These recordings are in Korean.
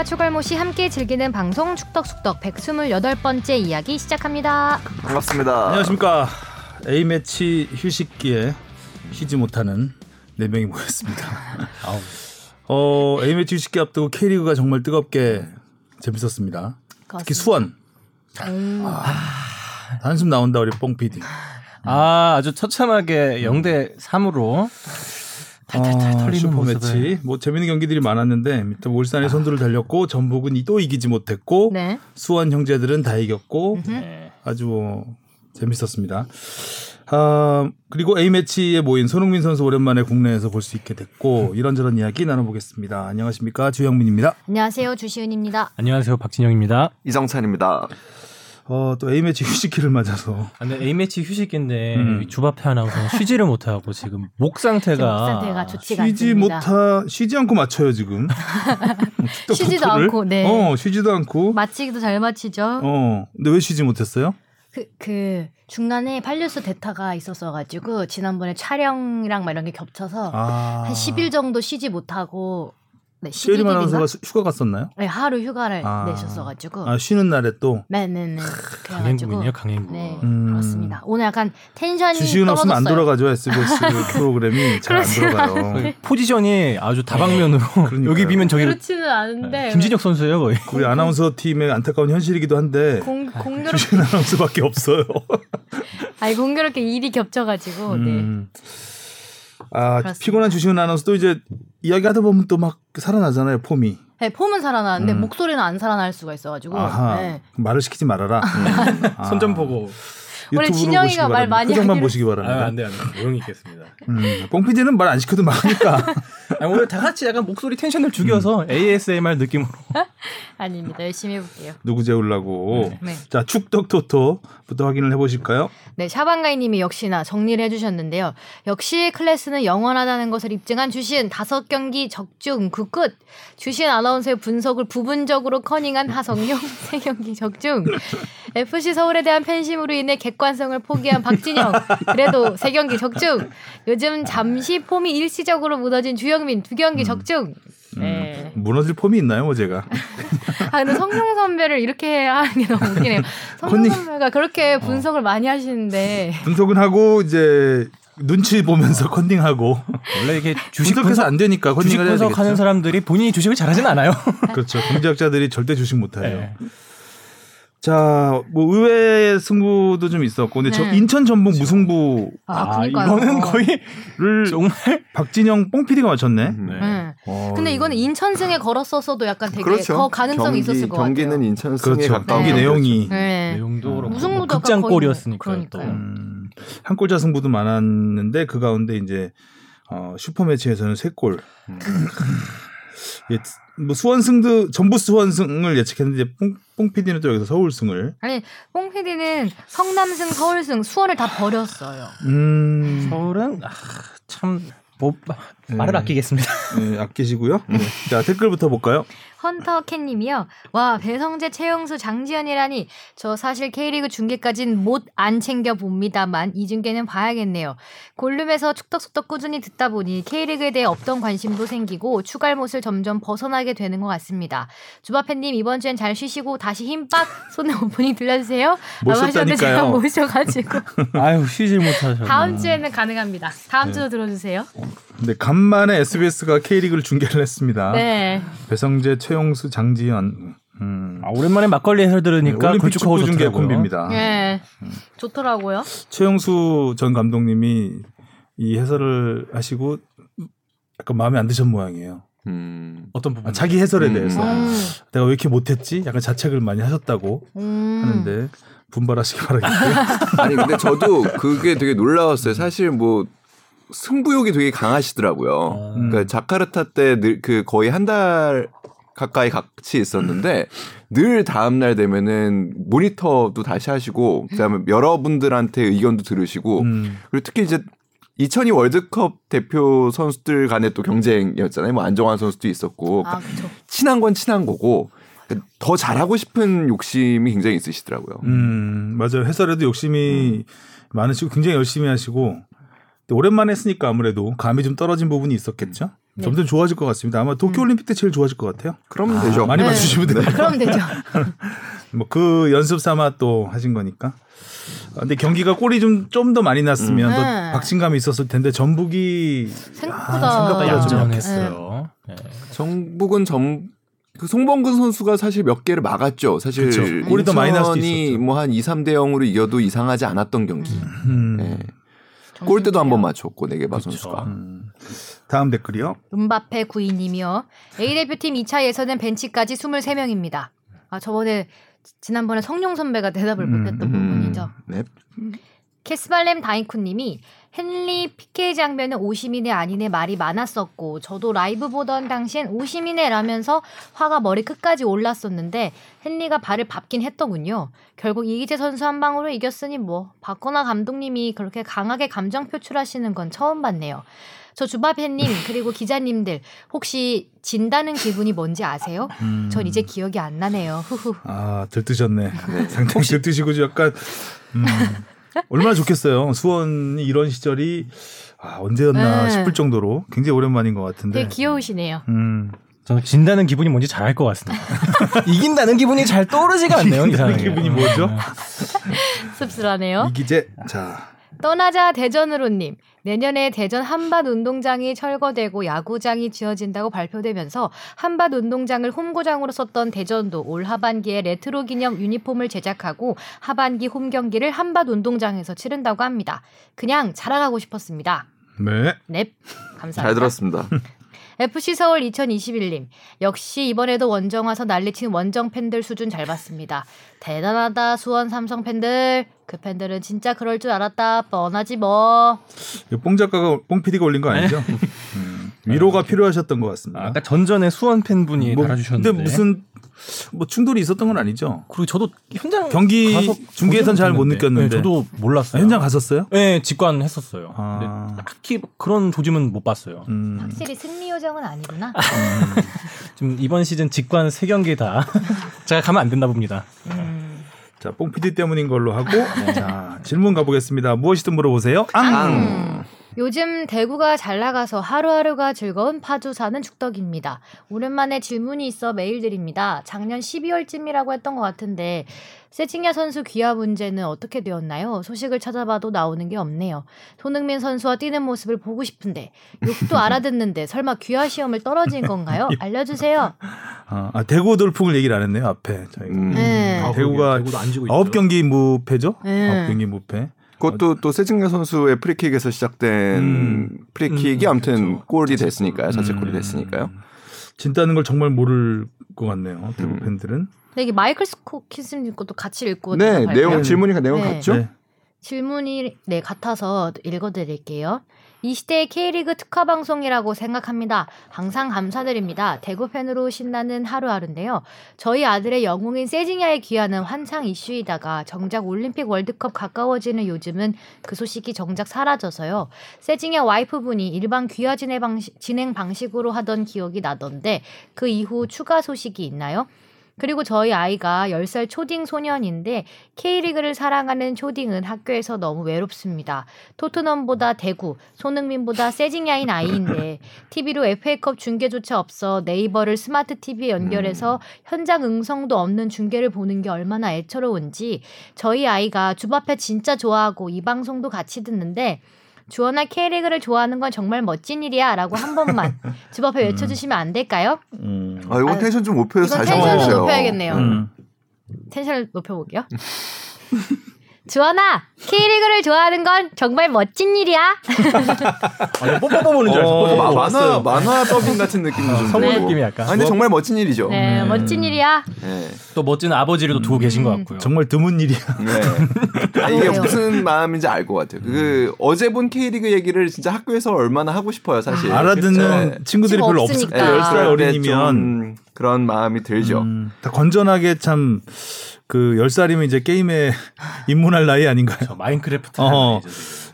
박진영과 추갈모 씨 함께 즐기는 방송 축덕숙덕 128번째 이야기 시작합니다. 반갑습니다. 안녕하십니까. A매치 휴식기에 쉬지 못하는 네 명이 모였습니다. 어, A매치 휴식기 앞두고 K리그가 정말 뜨겁게 재밌었습니다. 특히 수원. 아, 한숨 나온다 우리 뽕 PD. 아, 아주 처참하게 0대 3으로 탈탈탈 털리는 슈퍼 모습을. 매치. 뭐 재밌는 경기들이 많았는데 일단 울산이 선두를 달렸고 전북은 또 이기지 못했고 네. 수원 형제들은 다 이겼고 네. 아주 뭐 재밌었습니다. 아, 그리고 A 매치에 모인 손흥민 선수 오랜만에 국내에서 볼 수 있게 됐고 이런저런 이야기 나눠보겠습니다. 안녕하십니까 주영민입니다. 안녕하세요. 주시은입니다. 안녕하세요. 박진영입니다. 이정찬입니다. 어, 또 A 매치 휴식기를 맞아서 아, 근데 A매치 휴식인데 음. 주바페 아나운서는 쉬지를 못하고 지금 목 상태가 목 상태가 좋지가 쉬지. 못하 쉬지 않고 맞춰요 지금. 축덕 쉬지도 토토를. 않고, 네. 어, 쉬지도 않고. 마치기도 잘 마치죠. 어, 근데 왜 쉬지 못했어요? 그, 그 중간에 팔뉴스 대타가 있었어 가지고 지난번에 촬영이랑 막 이런 게 겹쳐서 아, 한 10일 정도 쉬지 못하고 네, 시에림 11일인가? 아나운서가 수- 휴가 갔었나요? 네, 하루 휴가를 아. 내셨어가지고 아, 쉬는 날에 또 네네네 강행군이요, 강행군. 네 음. 그렇습니다. 오늘 약간 텐션이 주시은 없으면 안. 돌아가죠 SBS 프로그램이 잘 안 돌아가요. 거의 포지션이 아주 다방면으로 그러니까요. 여기 비면 저기 그렇지는 않은데 김진혁 선수예요 거의. 우리 아나운서 팀의 안타까운 현실이기도 한데 공, 공교롭게 주시은 아나운서밖에 없어요. 아니 공교롭게 일이 겹쳐가지고 네. 음. 아 그렇습니다. 피곤한 주시은 아나운서 또 이제 이야기하다 보면 또 막 살아나잖아요 폼이. 네, 폼은 살아나는데 음. 목소리는 안 살아날 수가 있어가지고 아하 네. 말을 시키지 말아라. 아, 손좀 보고. 원래 진영이가 말. 많이 표정만 보시기 바랍니다. 안 돼, 안 돼. 조용히 있겠습니다. 음, 뽕피디는 말 안 시켜도 막 하니까. 아니, 오늘 다 같이 약간 목소리 텐션을 죽여서 ASMR 느낌으로. 아닙니다. 열심히 해볼게요. 누구 재우려고. 네. 자 축덕토토부터 확인을 해보실까요? 네, 샤방가이님이 역시나 정리를 해주셨는데요. 역시 클래스는 영원하다는 것을 입증한 주신 다섯 경기 적중 그 끝. 주신 아나운서의 분석을 부분적으로 커닝한 하성룡 세 경기 적중. FC 서울에 대한 팬심으로 인해 객 관성을 포기한 박진영. 그래도 세 경기 적중. 요즘 잠시 폼이 일시적으로 무너진 주영민 두 경기 적중. 네. 무너질 폼이 있나요, 뭐 제가? 아 근데 성룡 선배를 이렇게 하는 게 너무 웃기네요. 성룡. 선배가 그렇게 분석을 많이 하시는데. 분석은 하고 이제 눈치 보면서 컨닝하고 원래 이게 주식 분석해서 분석 안 되니까 주식 분석하는. 사람들이 본인이 주식을 잘하진 않아요. 그렇죠. 경제학자들이 절대 주식 못해요. 네. 자, 뭐 의외의 승부도 좀 있었고, 근데 저 네. 인천 전북 무승부를 아, 그니까요. 이거는 거의 정말 박진영 뽕피디가 맞췄네. 네. 네. 어, 근데 이거는 인천승에 걸었었어도 약간 되게 그렇죠. 더 가능성이 경기, 있었을 것 같아요. 경기는 인천 승에 그렇죠. 가까운 경기 네. 내용이 네. 내용도 그렇고 무승부도 극장골이었으니까 거의 또. 그러니까요. 음, 한 골 자 승부도 많았는데 그 가운데 이제 어, 슈퍼 매치에서는 세 골. 예, 뭐 수원승도 전부 수원승을 예측했는데 뽕, 뽕피디는 또 여기서 서울승을. 아니 뽕 PD는 성남승, 서울승, 수원을 다 버렸어요. 음, 서울은 아, 참 뭐, 말을 네. 아끼겠습니다. 네, 아끼시고요. 네. 자 댓글부터 볼까요? 헌터 캔님이요. 와 배성재, 최영수, 장지현이라니 저 사실 K리그 중계까진 못 안 챙겨 봅니다만 이 중계는 봐야겠네요. 골룸에서 축덕숙덕 꾸준히 듣다 보니 K리그에 대해 없던 관심도 생기고 추갈못을 점점 벗어나게 되는 것 같습니다. 주바팬님 이번 주엔 잘 쉬시고 다시 힘빡 손에 오프닝 들려주세요. 못 쉬었다니까요. 모셔가지고 아유 쉬질 못하셨네. 다음 주에는 가능합니다. 다음 주도 들어주세요. 근데 간만에 SBS가 K리그를 중계를 했습니다. 네. 배성재, 최용수, 장지현. 음, 아, 오랜만에 막걸리 해설 들으니까 올림픽 걸쭉하고 축구 중계 좋더라고요. 콤비입니다. 네. 좋더라고요. 최영수 전 감독님이 이 해설을 하시고 약간 마음에 안 드신 모양이에요. 음. 어떤 부분? 아, 자기 해설에 음. 대해서 음. 내가 왜 이렇게 못했지? 약간 자책을 많이 하셨다고 음. 하는데 분발하시기 바라겠고요. 아니 근데 저도 그게 되게 놀라웠어요. 사실 뭐 승부욕이 되게 강하시더라고요. 음. 그러니까 자카르타 때그 거의 한 달 가까이 같이 있었는데 늘 다음 날 되면은 모니터도 다시 하시고 그다음에 여러분들한테 의견도 들으시고 음. 그리고 특히 이제 2002 월드컵 대표 선수들 간의 또 경쟁이었잖아요. 뭐 안정환 선수도 있었고 아, 그렇죠. 친한 건 친한 거고 더 잘하고 싶은 욕심이 굉장히 있으시더라고요. 음, 맞아요. 해설에도 욕심이 많으시고 굉장히 열심히 하시고 또 오랜만에 했으니까 아무래도 감이 좀 떨어진 부분이 있었겠죠. 점점 좋아질 것 같습니다. 아마 도쿄 올림픽 때 제일 좋아질 것 같아요. 그러면 되죠. 많이 네. 봐주시면 돼요. 그럼 되죠. 뭐 그 연습 삼아 또 하신 거니까. 아, 근데 경기가 골이 좀 좀 더 많이 났으면 음. 더 네. 박진감이 있었을 텐데 전북이 생각보다 아, 생각보다 네. 좀 연정했어요. 네. 정북은 점. 그 송범근 선수가 사실 몇 개를 막았죠. 사실 그쵸. 골이 더 많이 날 수도 있었죠. 뭐한 2, 3대 0으로 이겨도 이상하지 않았던 경기. 음. 네. 골대도 한 번 맞췄고 네게바 선수가. 음. 다음 댓글이요. 음바페 구이님이요. A 대표팀 2차 예선은 벤치까지 23명입니다. 아 저번에 지난번에 성룡 선배가 대답을 음, 못했던 부분이죠. 네. 캐스발렘 다이쿠님이 헨리 피케 장면은 오시미네 아니네 말이 많았었고 저도 라이브 보던 당시엔 오시미네라면서 화가 머리 끝까지 올랐었는데 헨리가 발을 밟긴 했더군요. 결국 이기재 선수 한 방으로 이겼으니 뭐 박건아 감독님이 그렇게 강하게 감정 표출하시는 건 처음 봤네요. 저 주바페님 그리고 기자님들 혹시 진다는 기분이 뭔지 아세요? 음. 전 이제 기억이 안 나네요. 후후. 아 들뜨셨네. 상당히 들뜨시고 좀 약간 음, 얼마나 좋겠어요. 수원이 이런 시절이 아, 언제였나 네. 싶을 정도로 굉장히 오랜만인 것 같은데. 되게 귀여우시네요. 음. 저는 진다는 기분이 뭔지 잘 알 것 같습니다. 이긴다는 기분이 잘 떠오르지가 않네요. 이상하게. 기분이 뭐죠? 네. 씁쓸하네요. 이기재 자 떠나자 대전으로님. 내년에 대전 한밭 운동장이 철거되고 야구장이 지어진다고 발표되면서 한밭 운동장을 홈구장으로 썼던 대전도 올 하반기에 레트로 기념 유니폼을 제작하고 하반기 홈 경기를 한밭 운동장에서 치른다고 합니다. 그냥 자랑하고 싶었습니다. 네. 넵. 감사합니다. 잘 들었습니다. FC 서울 2021님. 역시 이번에도 원정 와서 난리친 원정 팬들 수준 잘 봤습니다. 대단하다 수원 삼성 팬들. 그 팬들은 진짜 그럴 줄 알았다. 뻔하지 뭐. 뽕 작가가 뽕 PD가 올린 거 아니죠? 음, 위로가 필요하셨던 것 같습니다. 아, 아까 전전에 수원 팬분이 뭐, 달아주셨는데. 근데 무슨 뭐 충돌이 있었던 건 아니죠? 그리고 저도 현장 경기 중계에선 잘 못 느꼈는데. 네, 저도 아, 몰랐어요. 현장 갔었어요? 네, 직관했었어요. 아. 근데 딱히 뭐 그런 조짐은 못 봤어요. 음. 확실히 승리 요정은 아니구나. 지금 이번 시즌 직관 3 경기 다 제가 가면 안 된다 봅니다. 음. 자, 뽕 PD 때문인 걸로 하고 자, 질문 가보겠습니다. 무엇이든 물어보세요. 앙. 음. 요즘 대구가 잘 나가서 하루하루가 즐거운 파주 사는 축덕입니다. 오랜만에 질문이 있어 메일 드립니다. 작년 12월쯤이라고 했던 것 같은데 세징야 선수 귀화 문제는 어떻게 되었나요? 소식을 찾아봐도 나오는 게 없네요. 손흥민 선수와 뛰는 모습을 보고 싶은데 욕도 알아듣는데 설마 귀화 시험을 떨어진 건가요? 알려주세요. 아, 아, 대구 돌풍을 얘기를 안 했네요. 앞에 저희가. 음. 네. 아, 대구가 대구도 안 지고 아홉. 경기 무패죠? 네. 아홉 경기 무패. 그것도 또 세징야 선수의 프리킥에서 시작된 음. 프리킥이 음, 아무튼 그렇죠. 골이 됐으니까요. 자책골이 음. 됐으니까요. 진다는 걸 정말 모를 것 같네요. 대구 음. 팬들은. 근데 이게 마이클 스코키스님 것도 같이 읽고 네. 내용 질문이 내용 네. 같죠? 네. 질문이 네 같아서 읽어드릴게요. 이 시대의 K리그 특화 방송이라고 생각합니다. 항상 감사드립니다. 대구 팬으로 신나는 하루하루인데요. 저희 아들의 영웅인 세징야의 귀환은 환상 이슈이다가 정작 올림픽 월드컵 가까워지는 요즘은 그 소식이 정작 사라져서요. 세징야 와이프분이 일반 귀화 진행, 방식, 진행 방식으로 하던 기억이 나던데 그 이후 추가 소식이 있나요? 그리고 저희 아이가 10살 초딩 소년인데 K리그를 사랑하는 초딩은 학교에서 너무 외롭습니다. 토트넘보다 대구, 손흥민보다 세징야인 아이인데 TV로 FA컵 중계조차 없어 네이버를 스마트 TV에 연결해서 현장 음성도 없는 중계를 보는 게 얼마나 애처로운지 저희 아이가 주바페 진짜 좋아하고 이 방송도 같이 듣는데 주원아 K리그를 좋아하는 건 정말 멋진 일이야 라고 한 번만 주바페 외쳐주시면 안 될까요? 음. 아, 이건 아유, 텐션 좀 높여서 다시 한번 해주세요. 높여야겠네요. 음. 텐션을 높여볼게요. 주원아, K리그를 좋아하는 건 정말 멋진 일이야. 아니, 뽀뽀뽀 보는 줄 어, 알았어. 마- 뽀뽀 만화. 만화 더빙 같은 느낌이 좀 성우 들고. 느낌이 약간. 아, 근데 정말 멋진 일이죠. 네, 음. 멋진 일이야. 네. 또 멋진 아버지를 또 두고 계신 것 음. 같고요. 정말 드문 일이야. 네. 아, 이게. 무슨 마음인지 알 것 같아요. 그 어제 본 K리그 얘기를 진짜 학교에서 얼마나 하고 싶어요, 사실. 알아듣는 네. 친구들이 지금 별로 없으니까. 없을 네, 때열 10살 살 어린이면 좀 그런 마음이 들죠. 음, 다 건전하게 참 그 10살이면 이제 게임에 입문할 나이 아닌가요? 저 마인크래프트 나이죠,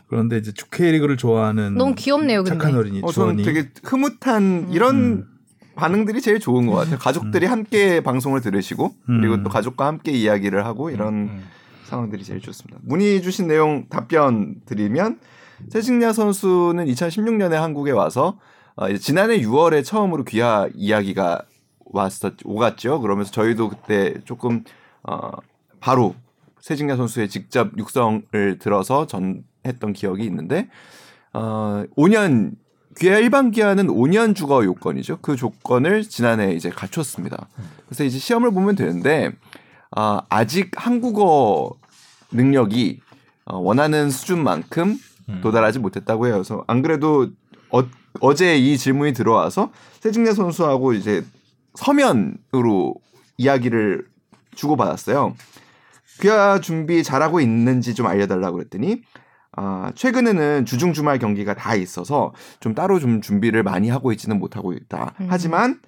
그런데 이제 K리그를 좋아하는 너무 귀엽네요, 근데. 착한 어린이 어, 저는 되게 흐뭇한 이런 음. 반응들이 제일 좋은 것 같아요. 가족들이 함께 방송을 들으시고 음. 그리고 또 가족과 함께 이야기를 하고 이런 음. 상황들이 제일 좋습니다. 문의 주신 내용 답변 드리면 세징야 선수는 2016년에 한국에 와서 어, 지난해 6월에 처음으로 귀하 이야기가 왔었 오갔죠. 그러면서 저희도 그때 조금 어 바로 세징야 선수의 직접 육성을 들어서 전했던 기억이 있는데 어 5년 귀하 일반 기하는 5년 주거 요건이죠. 그 조건을 지난해 이제 갖췄습니다. 그래서 이제 시험을 보면 되는데 아 아직 한국어 능력이 어, 원하는 수준만큼 도달하지 못했다고 해요. 그래서 안 그래도 어, 어제 이 질문이 들어와서 세징야 선수하고 이제 서면으로 이야기를 주고받았어요. 귀하 준비 잘하고 있는지 좀 알려달라고 그랬더니 아, 최근에는 주중 주말 경기가 다 있어서 좀 따로 좀 준비를 많이 하고 있지는 못하고 있다. 음. 하지만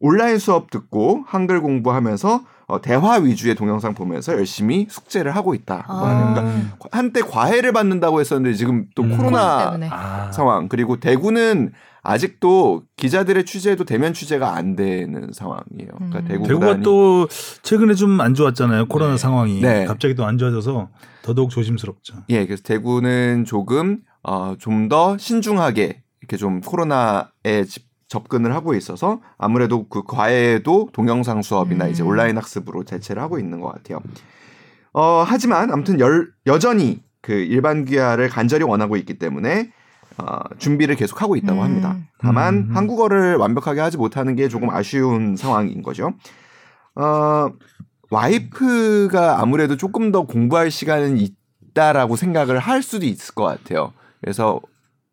온라인 수업 듣고 한글 공부하면서 어, 대화 위주의 동영상 보면서 열심히 숙제를 하고 있다. 고 하는 그러니까 아, 한때 과외를 받는다고 했었는데 지금 또 음. 코로나 코로나 때문에. 아. 상황 그리고 대구는 아직도 기자들의 취재도 대면 취재가 안 되는 상황이에요. 그러니까 음. 대구 대구가 또 최근에 좀 안 좋았잖아요. 코로나 상황이 네. 갑자기 또 안 좋아져서 더더욱 조심스럽죠. 예, 그래서 대구는 조금 어, 좀 더 신중하게 이렇게 좀 코로나에 집- 접근을 하고 있어서 아무래도 그 과외도 동영상 수업이나 음. 이제 온라인 학습으로 대체를 하고 있는 것 같아요. 어, 하지만 아무튼 열, 여전히 그 일반 귀하를 간절히 원하고 있기 때문에 어, 준비를 계속 하고 있다고 음. 합니다. 다만 음. 한국어를 완벽하게 하지 못하는 게 조금 아쉬운 상황인 거죠. 어, 와이프가 아무래도 조금 더 공부할 시간은 있다라고 생각을 할 수도 있을 것 같아요. 그래서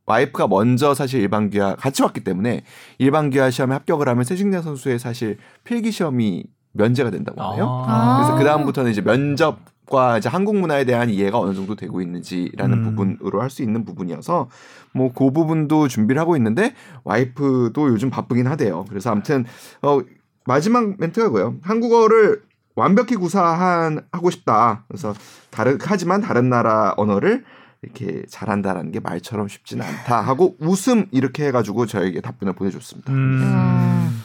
와이프가 먼저 사실 일반 귀하 같이 왔기 때문에 일반 귀하 시험에 합격을 하면 세징야 선수의 사실 필기 시험이 면제가 된다고 해요. 아. 그래서 그 다음부터는 이제 면접 과 이제 한국 문화에 대한 이해가 어느 정도 되고 있는지라는 음. 부분으로 할 수 있는 부분이어서 뭐 그 부분도 준비를 하고 있는데 와이프도 요즘 바쁘긴 하대요. 그래서 아무튼 어 마지막 멘트가 고요 한국어를 완벽히 구사한 하고 싶다. 그래서 다른 하지만 다른 나라 언어를 이렇게 잘한다라는 게 말처럼 쉽지는 않다 하고 웃음 이렇게 해가지고 저에게 답변을 보내줬습니다. 음.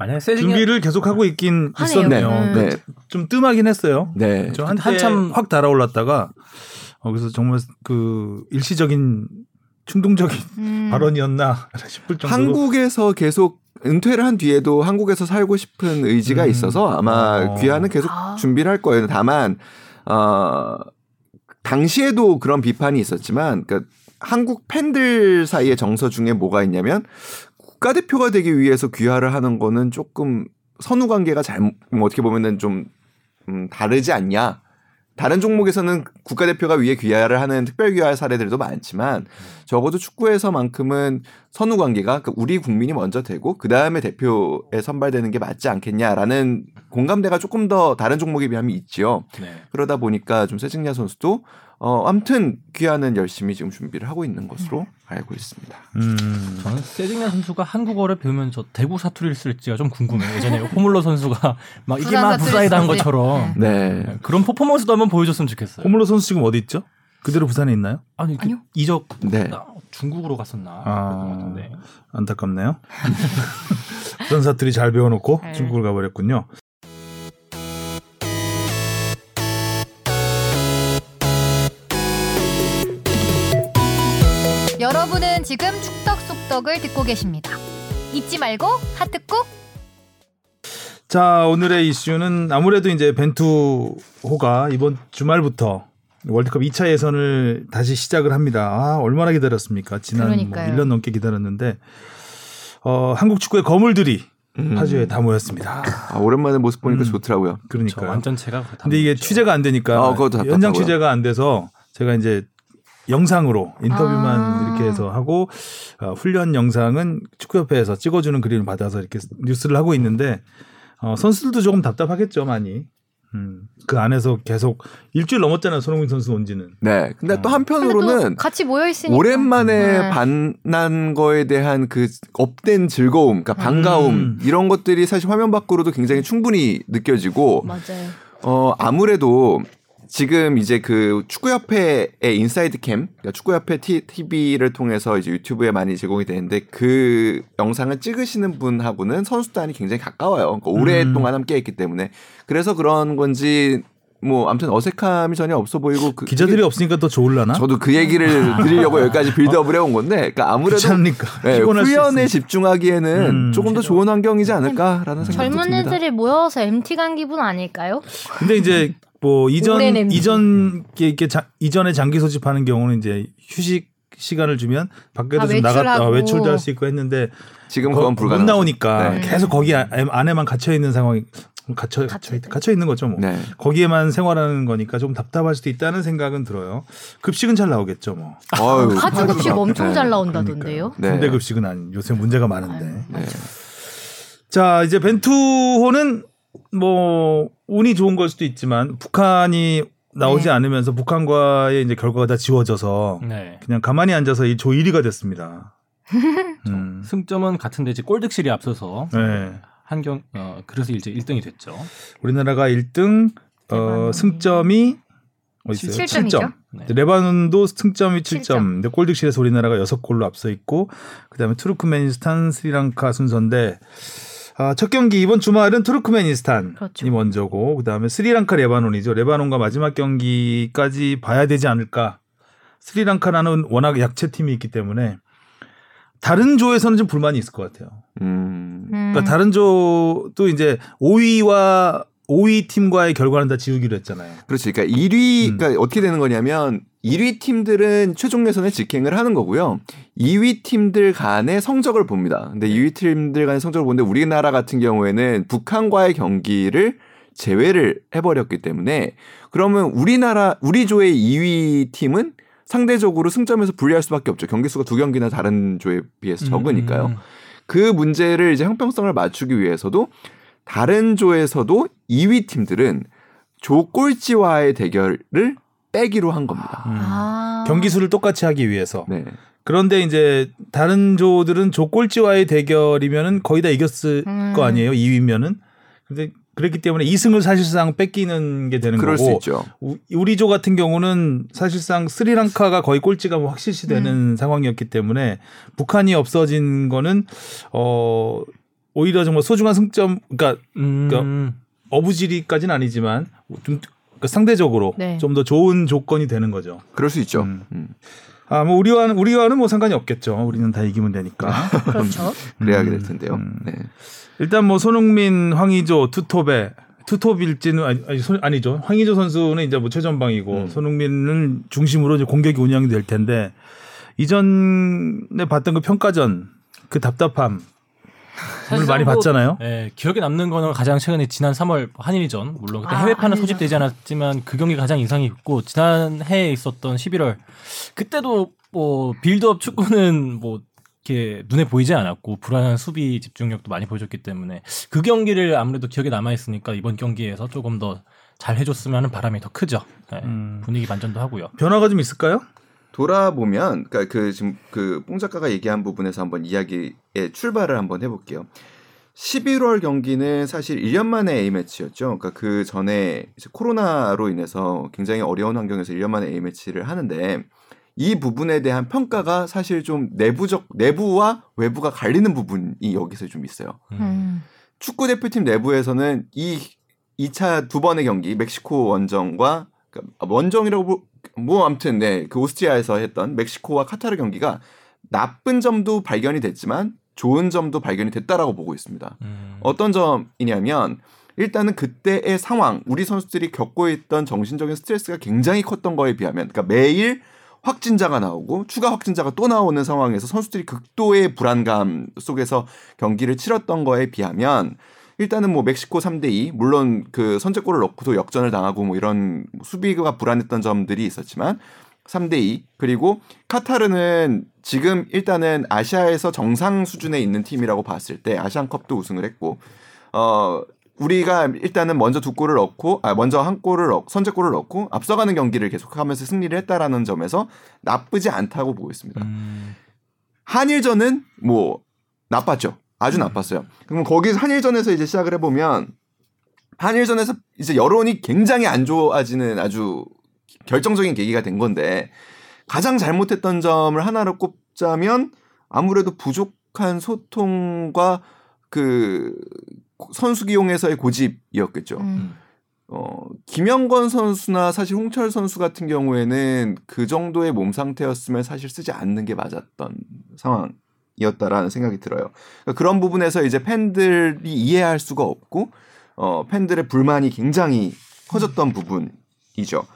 만약에 세징야 준비를 계속 하고 있긴 하네요. 있었네요. 음. 네, 좀 뜸하긴 했어요. 네. 저 한때 한참- 확 달아올랐다가 어, 그래서 정말 그 일시적인 충동적인 음. 발언이었나 싶을 정도로 한국에서 계속 은퇴를 한 뒤에도 한국에서 살고 싶은 의지가 음. 있어서 아마 어. 귀하는 계속 아. 준비를 할 거예요. 다만 어 당시에도 그런 비판이 있었지만 그러니까 한국 팬들 사이의 정서 중에 뭐가 있냐면 국가대표가 되기 위해서 귀화를 하는 거는 조금 선후 관계가 잘뭐 어떻게 보면은 좀 음, 다르지 않냐. 다른 종목에서는 국가대표가 위에 귀화를 하는 특별 귀화 사례들도 많지만 적어도 축구에서만큼은 선후 관계가 그 우리 국민이 먼저 되고 그 다음에 대표에 선발되는 게 맞지 않겠냐라는 공감대가 조금 더 다른 종목에 비하면 있지요. 네. 그러다 보니까 좀 세징야 선수도 어 아무튼 귀하는 열심히 지금 준비를 하고 있는 것으로 알고 있습니다. 음. 저는 세징야 선수가 한국어를 배우면서 대구 사투리를 쓸지가 좀 궁금해요. 예전에 호물로 선수가 막 이게 부산 막 부사이다 한. 것처럼 네. 그런 퍼포먼스도 한번 보여줬으면 좋겠어요. 호물로 선수 지금 어디 있죠? 그대로 부산에 있나요? 아니 그 아니요. 이적 네. 아, 중국으로 갔었나? 아. 안타깝네요. 부산 사투리 잘 배워놓고 네. 중국을 가버렸군요. 여러분은 지금 축덕 속덕을 듣고 계십니다. 잊지 말고 하트 꾹. 자 오늘의 이슈는 아무래도 이제 벤투호가 이번 주말부터 월드컵 2차 예선을 다시 시작을 합니다. 아 얼마나 기다렸습니까? 지난 뭐 그러니까요. 1년 넘게 기다렸는데 어, 한국 축구의 거물들이 음. 파주에 다 모였습니다. 아, 오랜만에 모습 보니까 음. 좋더라고요. 저 그러니까 완전체가 근데 이게 취재가 안 되니까 답답하고요. 현장 취재가 안 돼서 제가 이제 영상으로 인터뷰만 아. 이렇게 해서 하고 어, 훈련 영상은 축구협회에서 찍어주는 그림을 받아서 이렇게 뉴스를 하고 있는데 어, 선수들도 조금 답답하겠죠 많이. 음, 그 안에서 계속 일주일 넘었잖아요 손흥민 선수 온지는. 네. 근데 또 어. 또 한편으로는 같이 모여 있으니까 오랜만에 네. 만난 거에 대한 그 up된 즐거움, 그러니까 반가움 음. 이런 것들이 사실 화면 밖으로도 굉장히 충분히 느껴지고 맞아요. 어 아무래도 지금 이제 그 축구협회의 inside cam, 그러니까 축구협회 티- TV를 통해서 이제 유튜브에 많이 제공이 되는데 그 영상을 찍으시는 분하고는 선수단이 굉장히 가까워요. 그러니까 오랫동안 함께 했기 때문에 그래서 그런 건지 뭐 아무튼 어색함이 전혀 없어 보이고 그, 기자들이 없으니까 더 좋을라나? 저도 그 얘기를 드리려고 여기까지 build-up을 해온 건데 그러니까 아무래도 귀찮으니까 네, 피곤할 수 훈련에 있으니까. 집중하기에는 음. 조금 더 좋은 환경이지 않을까라는 생각이 젊은 듭니다. 애들이 모여서 MT 간 기분 아닐까요? 근데 이제 뭐 이전. 이전 이렇게 자, 이전에 장기 소집하는 경우는 이제 휴식 시간을 주면 밖에도 아, 좀 나갔다 외출하고. 외출도 할 수 있고 했는데 지금 거- 그건 못 불가능. 나오니까 네. 계속 거기 아- 안에만 갇혀 있는 상황이 갇혀 갇혀, 있- 갇혀 있는 거죠 뭐. 네. 거기에만 생활하는 거니까 좀 답답할 수도 있다는 생각은 들어요. 급식은 잘 나오겠죠 뭐. 어휴, 카즈급식 엄청 네. 잘 나온다던데요. 네. 군대 급식은 아닌 요새 문제가 많은데. 아유. 자 이제 벤투호는 뭐 운이 좋은 걸 수도 있지만 북한이 나오지 네. 않으면서 북한과의 이제 결과가 다 지워져서 네. 그냥 가만히 앉아서 이 조 1위가 됐습니다. 음. 승점은 같은데 이제 골득실이 앞서서 네. 한경 어 그래서 이제 1등이 됐죠. 우리나라가 1등 어. 승점이 어디 있어요? 7점이죠? 7점. 네. 레바논도 승점이 7점. 칠 점. 근데 골득실에서 우리나라가 6골로 앞서 있고 그다음에 투르크메니스탄, 스리랑카 순서인데 아, 첫 경기 이번 주말은 투르크메니스탄이 그렇죠. 먼저고 그다음에 스리랑카 레바논이죠. 레바논과 마지막 경기까지 봐야 되지 않을까. 스리랑카라는 워낙 약체 팀이 있기 때문에 다른 조에서는 좀 불만이 있을 것 같아요. 음. 음. 그러니까 다른 조도 이제 5위와 5위 팀과의 결과는 다 지우기로 했잖아요. 그렇지. 그러니까 1위, 음. 그러니까 어떻게 되는 거냐면 1위 팀들은 최종 예선에 직행을 하는 거고요. 2위 팀들 간의 성적을 봅니다. 근데 2위 팀들 간의 성적을 보는데 우리나라 같은 경우에는 북한과의 경기를 제외를 해버렸기 때문에 그러면 우리나라 우리 조의 2위 팀은 상대적으로 승점에서 불리할 수밖에 없죠. 경기 수가 두 경기나 다른 조에 비해서 적으니까요. 음. 그 문제를 이제 형평성을 맞추기 위해서도 다른 조에서도 2위 팀들은 조 꼴찌와의 대결을 빼기로 한 겁니다. 음. 아. 경기 수를 똑같이 하기 위해서. 네. 그런데 이제 다른 조들은 조 꼴찌와의 대결이면은 거의 다 이겼을 음. 거 아니에요. 2위면은. 근데 그랬기 때문에 2승을 사실상 뺏기는 게 되는 그럴 수 거고 있죠. 우- 우리 조 같은 경우는 사실상 스리랑카가 거의 꼴찌가 뭐 확실시 되는 음. 상황이었기 때문에 북한이 없어진 거는 어 오히려 정말 소중한 승점 그러니까 음. 어부지리까지는 아니지만 좀 그러니까 상대적으로 네. 좀더 좋은 조건이 되는 거죠. 그럴 수 있죠. 음. 음. 아, 뭐 우리와는 우리와는 뭐 상관이 없겠죠. 우리는 다 이기면 되니까. 그렇죠. 그래야 음, 될 텐데요. 음. 네. 일단 뭐 손흥민, 황의조, 투톱에 투톱일지는 아니, 아니 손- 아니죠. 황의조 선수는 이제 뭐 최전방이고 음. 손흥민을 중심으로 이제 공격이 운영이 될 텐데 이전에 봤던 그 평가전 그 답답함 을 많이 뭐, 봤잖아요. 예, 기억에 남는 거는 가장 최근에 지난 3월 한일전 물론 그때 아, 해외파는 한일전. 소집되지 않았지만 그 경기 가장 인상이 깊고 지난 해에 있었던 11월 그때도 뭐 빌드업 축구는 뭐 이렇게 눈에 보이지 않았고 불안한 수비 집중력도 많이 보여줬기 때문에 그 경기를 아무래도 기억에 남아 있으니까 이번 경기에서 조금 더 잘 해줬으면 하는 바람이 더 크죠. 예, 음. 분위기 반전도 하고요. 변화가 좀 있을까요? 돌아보면 그러니까 그 지금 그뽕 작가가 얘기한 부분에서 한번 이야기의 출발을 한번 해볼게요. 11월 경기는 사실 1년 만에 A 매치였죠. 그러니까 그 전에 이제 코로나로 인해서 굉장히 어려운 환경에서 1년 만에 A 매치를 하는데 이 부분에 대한 평가가 사실 좀 내부적 내부와 외부가 갈리는 부분이 여기서 좀 있어요. 음. 축구 대표팀 내부에서는 이 2차 두 번의 경기 멕시코 원정과 그러니까 원정이라고 보- 뭐 아무튼 네, 그 오스트리아에서 했던 멕시코와 카타르 경기가 나쁜 점도 발견이 됐지만 좋은 점도 발견이 됐다라고 보고 있습니다. 음. 어떤 점이냐면 일단은 그때의 상황, 우리 선수들이 겪고 있던 정신적인 스트레스가 굉장히 컸던 거에 비하면, 그러니까 매일 확진자가 나오고 추가 확진자가 또 나오는 상황에서 선수들이 극도의 불안감 속에서 경기를 치렀던 거에 비하면 일단은 뭐 멕시코 3대 2 물론 그 선제골을 넣고도 역전을 당하고 뭐 이런 수비가 불안했던 점들이 있었지만 3대 2 그리고 카타르는 지금 일단은 아시아에서 정상 수준에 있는 팀이라고 봤을 때 아시안컵도 우승을 했고 어 우리가 일단은 먼저 두 골을 넣고 아 먼저 한 골을 넣 선제골을 넣고 앞서가는 경기를 계속하면서 승리를 했다라는 점에서 나쁘지 않다고 보고 있습니다. 음. 한일전은 뭐 나빴죠. 아주 나빴어요. 그럼 거기서 한일전에서 이제 시작을 해보면 한일전에서 이제 여론이 굉장히 안 좋아지는 아주 결정적인 계기가 된 건데 가장 잘못했던 점을 하나로 꼽자면 아무래도 부족한 소통과 그 선수 기용에서의 고집이었겠죠. 음. 어, 김영건 선수나 사실 홍철 선수 같은 경우에는 그 정도의 몸 상태였으면 사실 쓰지 않는 게 맞았던 상황 이었다라는 생각이 들어요. 그러니까 그런 부분에서 이제 팬들이 이해할 수가 없고 어, 팬들의 불만이 굉장히 커졌던 부분이죠.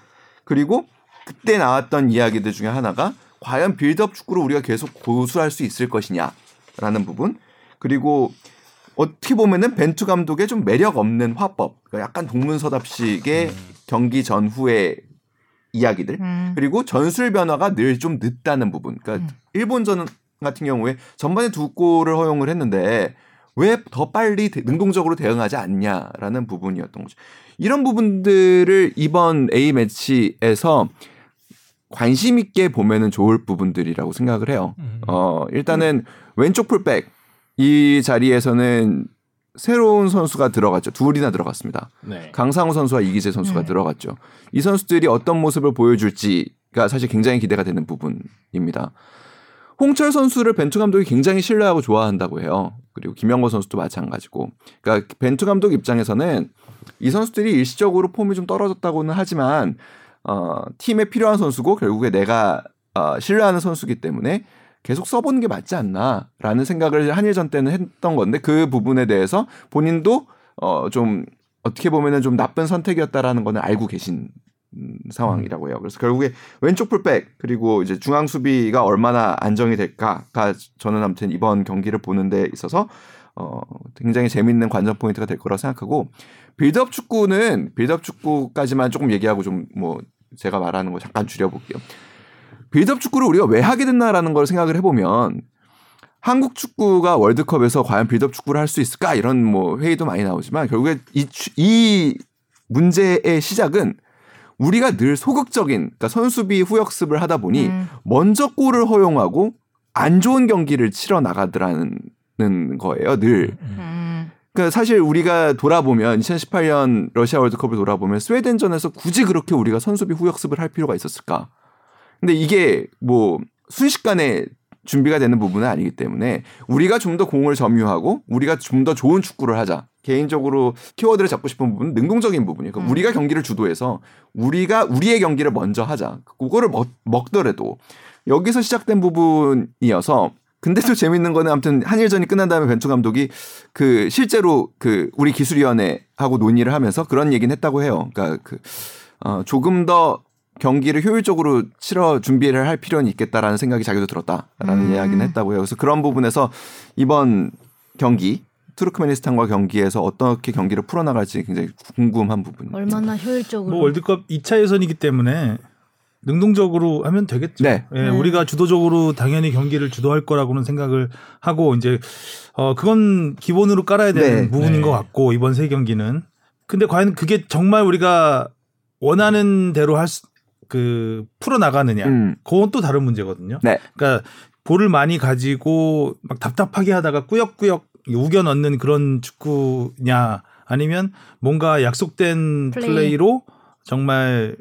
그리고 그때 나왔던 이야기들 중에 하나가 과연 빌드업 축구를 우리가 계속 고수할 수 있을 것이냐라는 부분 그리고 어떻게 보면은 벤투 감독의 좀 매력 없는 화법, 그러니까 약간 동문서답식의 경기 전후의 이야기들, 음. 그리고 전술 변화가 늘 좀 늦다는 부분. 그러니까 일본전 같은 경우에 전반에 두 골을 허용을 했는데 왜 더 빨리 대- 능동적으로 대응하지 않냐라는 부분이었던 거죠. 이런 부분들을 이번 A 매치에서 관심 있게 보면은 좋을 부분들이라고 생각을 해요. 음. 어, 일단은 왼쪽 풀백 이 자리에서는 새로운 선수가 들어갔죠. 둘이나 들어갔습니다. 네. 강상우 선수와 이기재 선수가 네. 들어갔죠. 이 선수들이 어떤 모습을 보여줄지가 사실 굉장히 기대가 되는 부분입니다. 홍철 선수를 벤투 감독이 굉장히 신뢰하고 좋아한다고 해요. 그리고 김영거 선수도 마찬가지고. 그러니까 벤투 감독 입장에서는 이 선수들이 일시적으로 폼이 좀 떨어졌다고는 하지만 어, 팀에 필요한 선수고 결국에 내가 어, 신뢰하는 선수기 때문에 계속 써보는 게 맞지 않나라는 생각을 한일전 때는 했던 건데 그 부분에 대해서 본인도 어, 좀 어떻게 보면은 좀 나쁜 선택이었다라는 거는 알고 계신 음, 상황이라고 해요. 그래서 결국에 왼쪽 풀백 그리고 이제 중앙 수비가 얼마나 안정이 될까가 저는 아무튼 이번 경기를 보는 데 있어서 어, 굉장히 재밌는 관전 포인트가 될 거라고 생각하고 빌드업 축구는 빌드업 축구까지만 조금 얘기하고 좀 뭐 제가 말하는 거 잠깐 줄여볼게요. 빌드업 축구를 우리가 왜 하게 됐나라는 걸 생각을 해보면 한국 축구가 월드컵에서 과연 빌드업 축구를 할 수 있을까 이런 뭐 회의도 많이 나오지만 결국에 이, 추- 이 문제의 시작은 우리가 늘 소극적인 그러니까 선수비 후역습을 하다 보니 음. 먼저 골을 허용하고 안 좋은 경기를 치러 나가더라는 거예요 늘. 음. 그러니까 사실 우리가 돌아보면 2018년 러시아 월드컵을 돌아보면 스웨덴전에서 굳이 그렇게 우리가 선수비 후역습을 할 필요가 있었을까? 근데 이게 뭐 순식간에 준비가 되는 부분은 아니기 때문에 우리가 좀 더 공을 점유하고 우리가 좀 더 좋은 축구를 하자. 개인적으로 키워드를 잡고 싶은 부분은 능동적인 부분이에요. 그러니까 음. 우리가 경기를 주도해서 우리가 우리의 경기를 먼저 하자. 그거를 먹, 먹더라도 여기서 시작된 부분이어서 근데 또 재밌는 거는 아무튼 한일전이 끝난 다음에 벤투 감독이 그 실제로 그 우리 기술위원회하고 논의를 하면서 그런 얘기는 했다고 해요. 그러니까 그 어, 조금 더 경기를 효율적으로 치러 준비를 할 필요는 있겠다라는 생각이 자기도 들었다라는 음. 이야기는 했다고 해요. 그래서 그런 부분에서 이번 경기 투르크메니스탄과 경기에서 어떻게 경기를 풀어나갈지 굉장히 궁금한 부분입니다. 얼마나 효율적으로. 뭐 월드컵 2차 예선이기 때문에 능동적으로 하면 되겠죠. 네. 예, 네. 우리가 주도적으로 당연히 경기를 주도할 거라고는 생각을 하고 이제 어 그건 기본으로 깔아야 되는 네. 부분인 네. 것 같고 이번 세 경기는 근데 과연 그게 정말 우리가 원하는 대로 할그 풀어 나가느냐 음. 그건 또 다른 문제거든요. 네. 그러니까 볼을 많이 가지고 막 답답하게 하다가 꾸역꾸역 우겨 넣는 그런 축구냐 아니면 뭔가 약속된 플레이. 플레이. 로 정말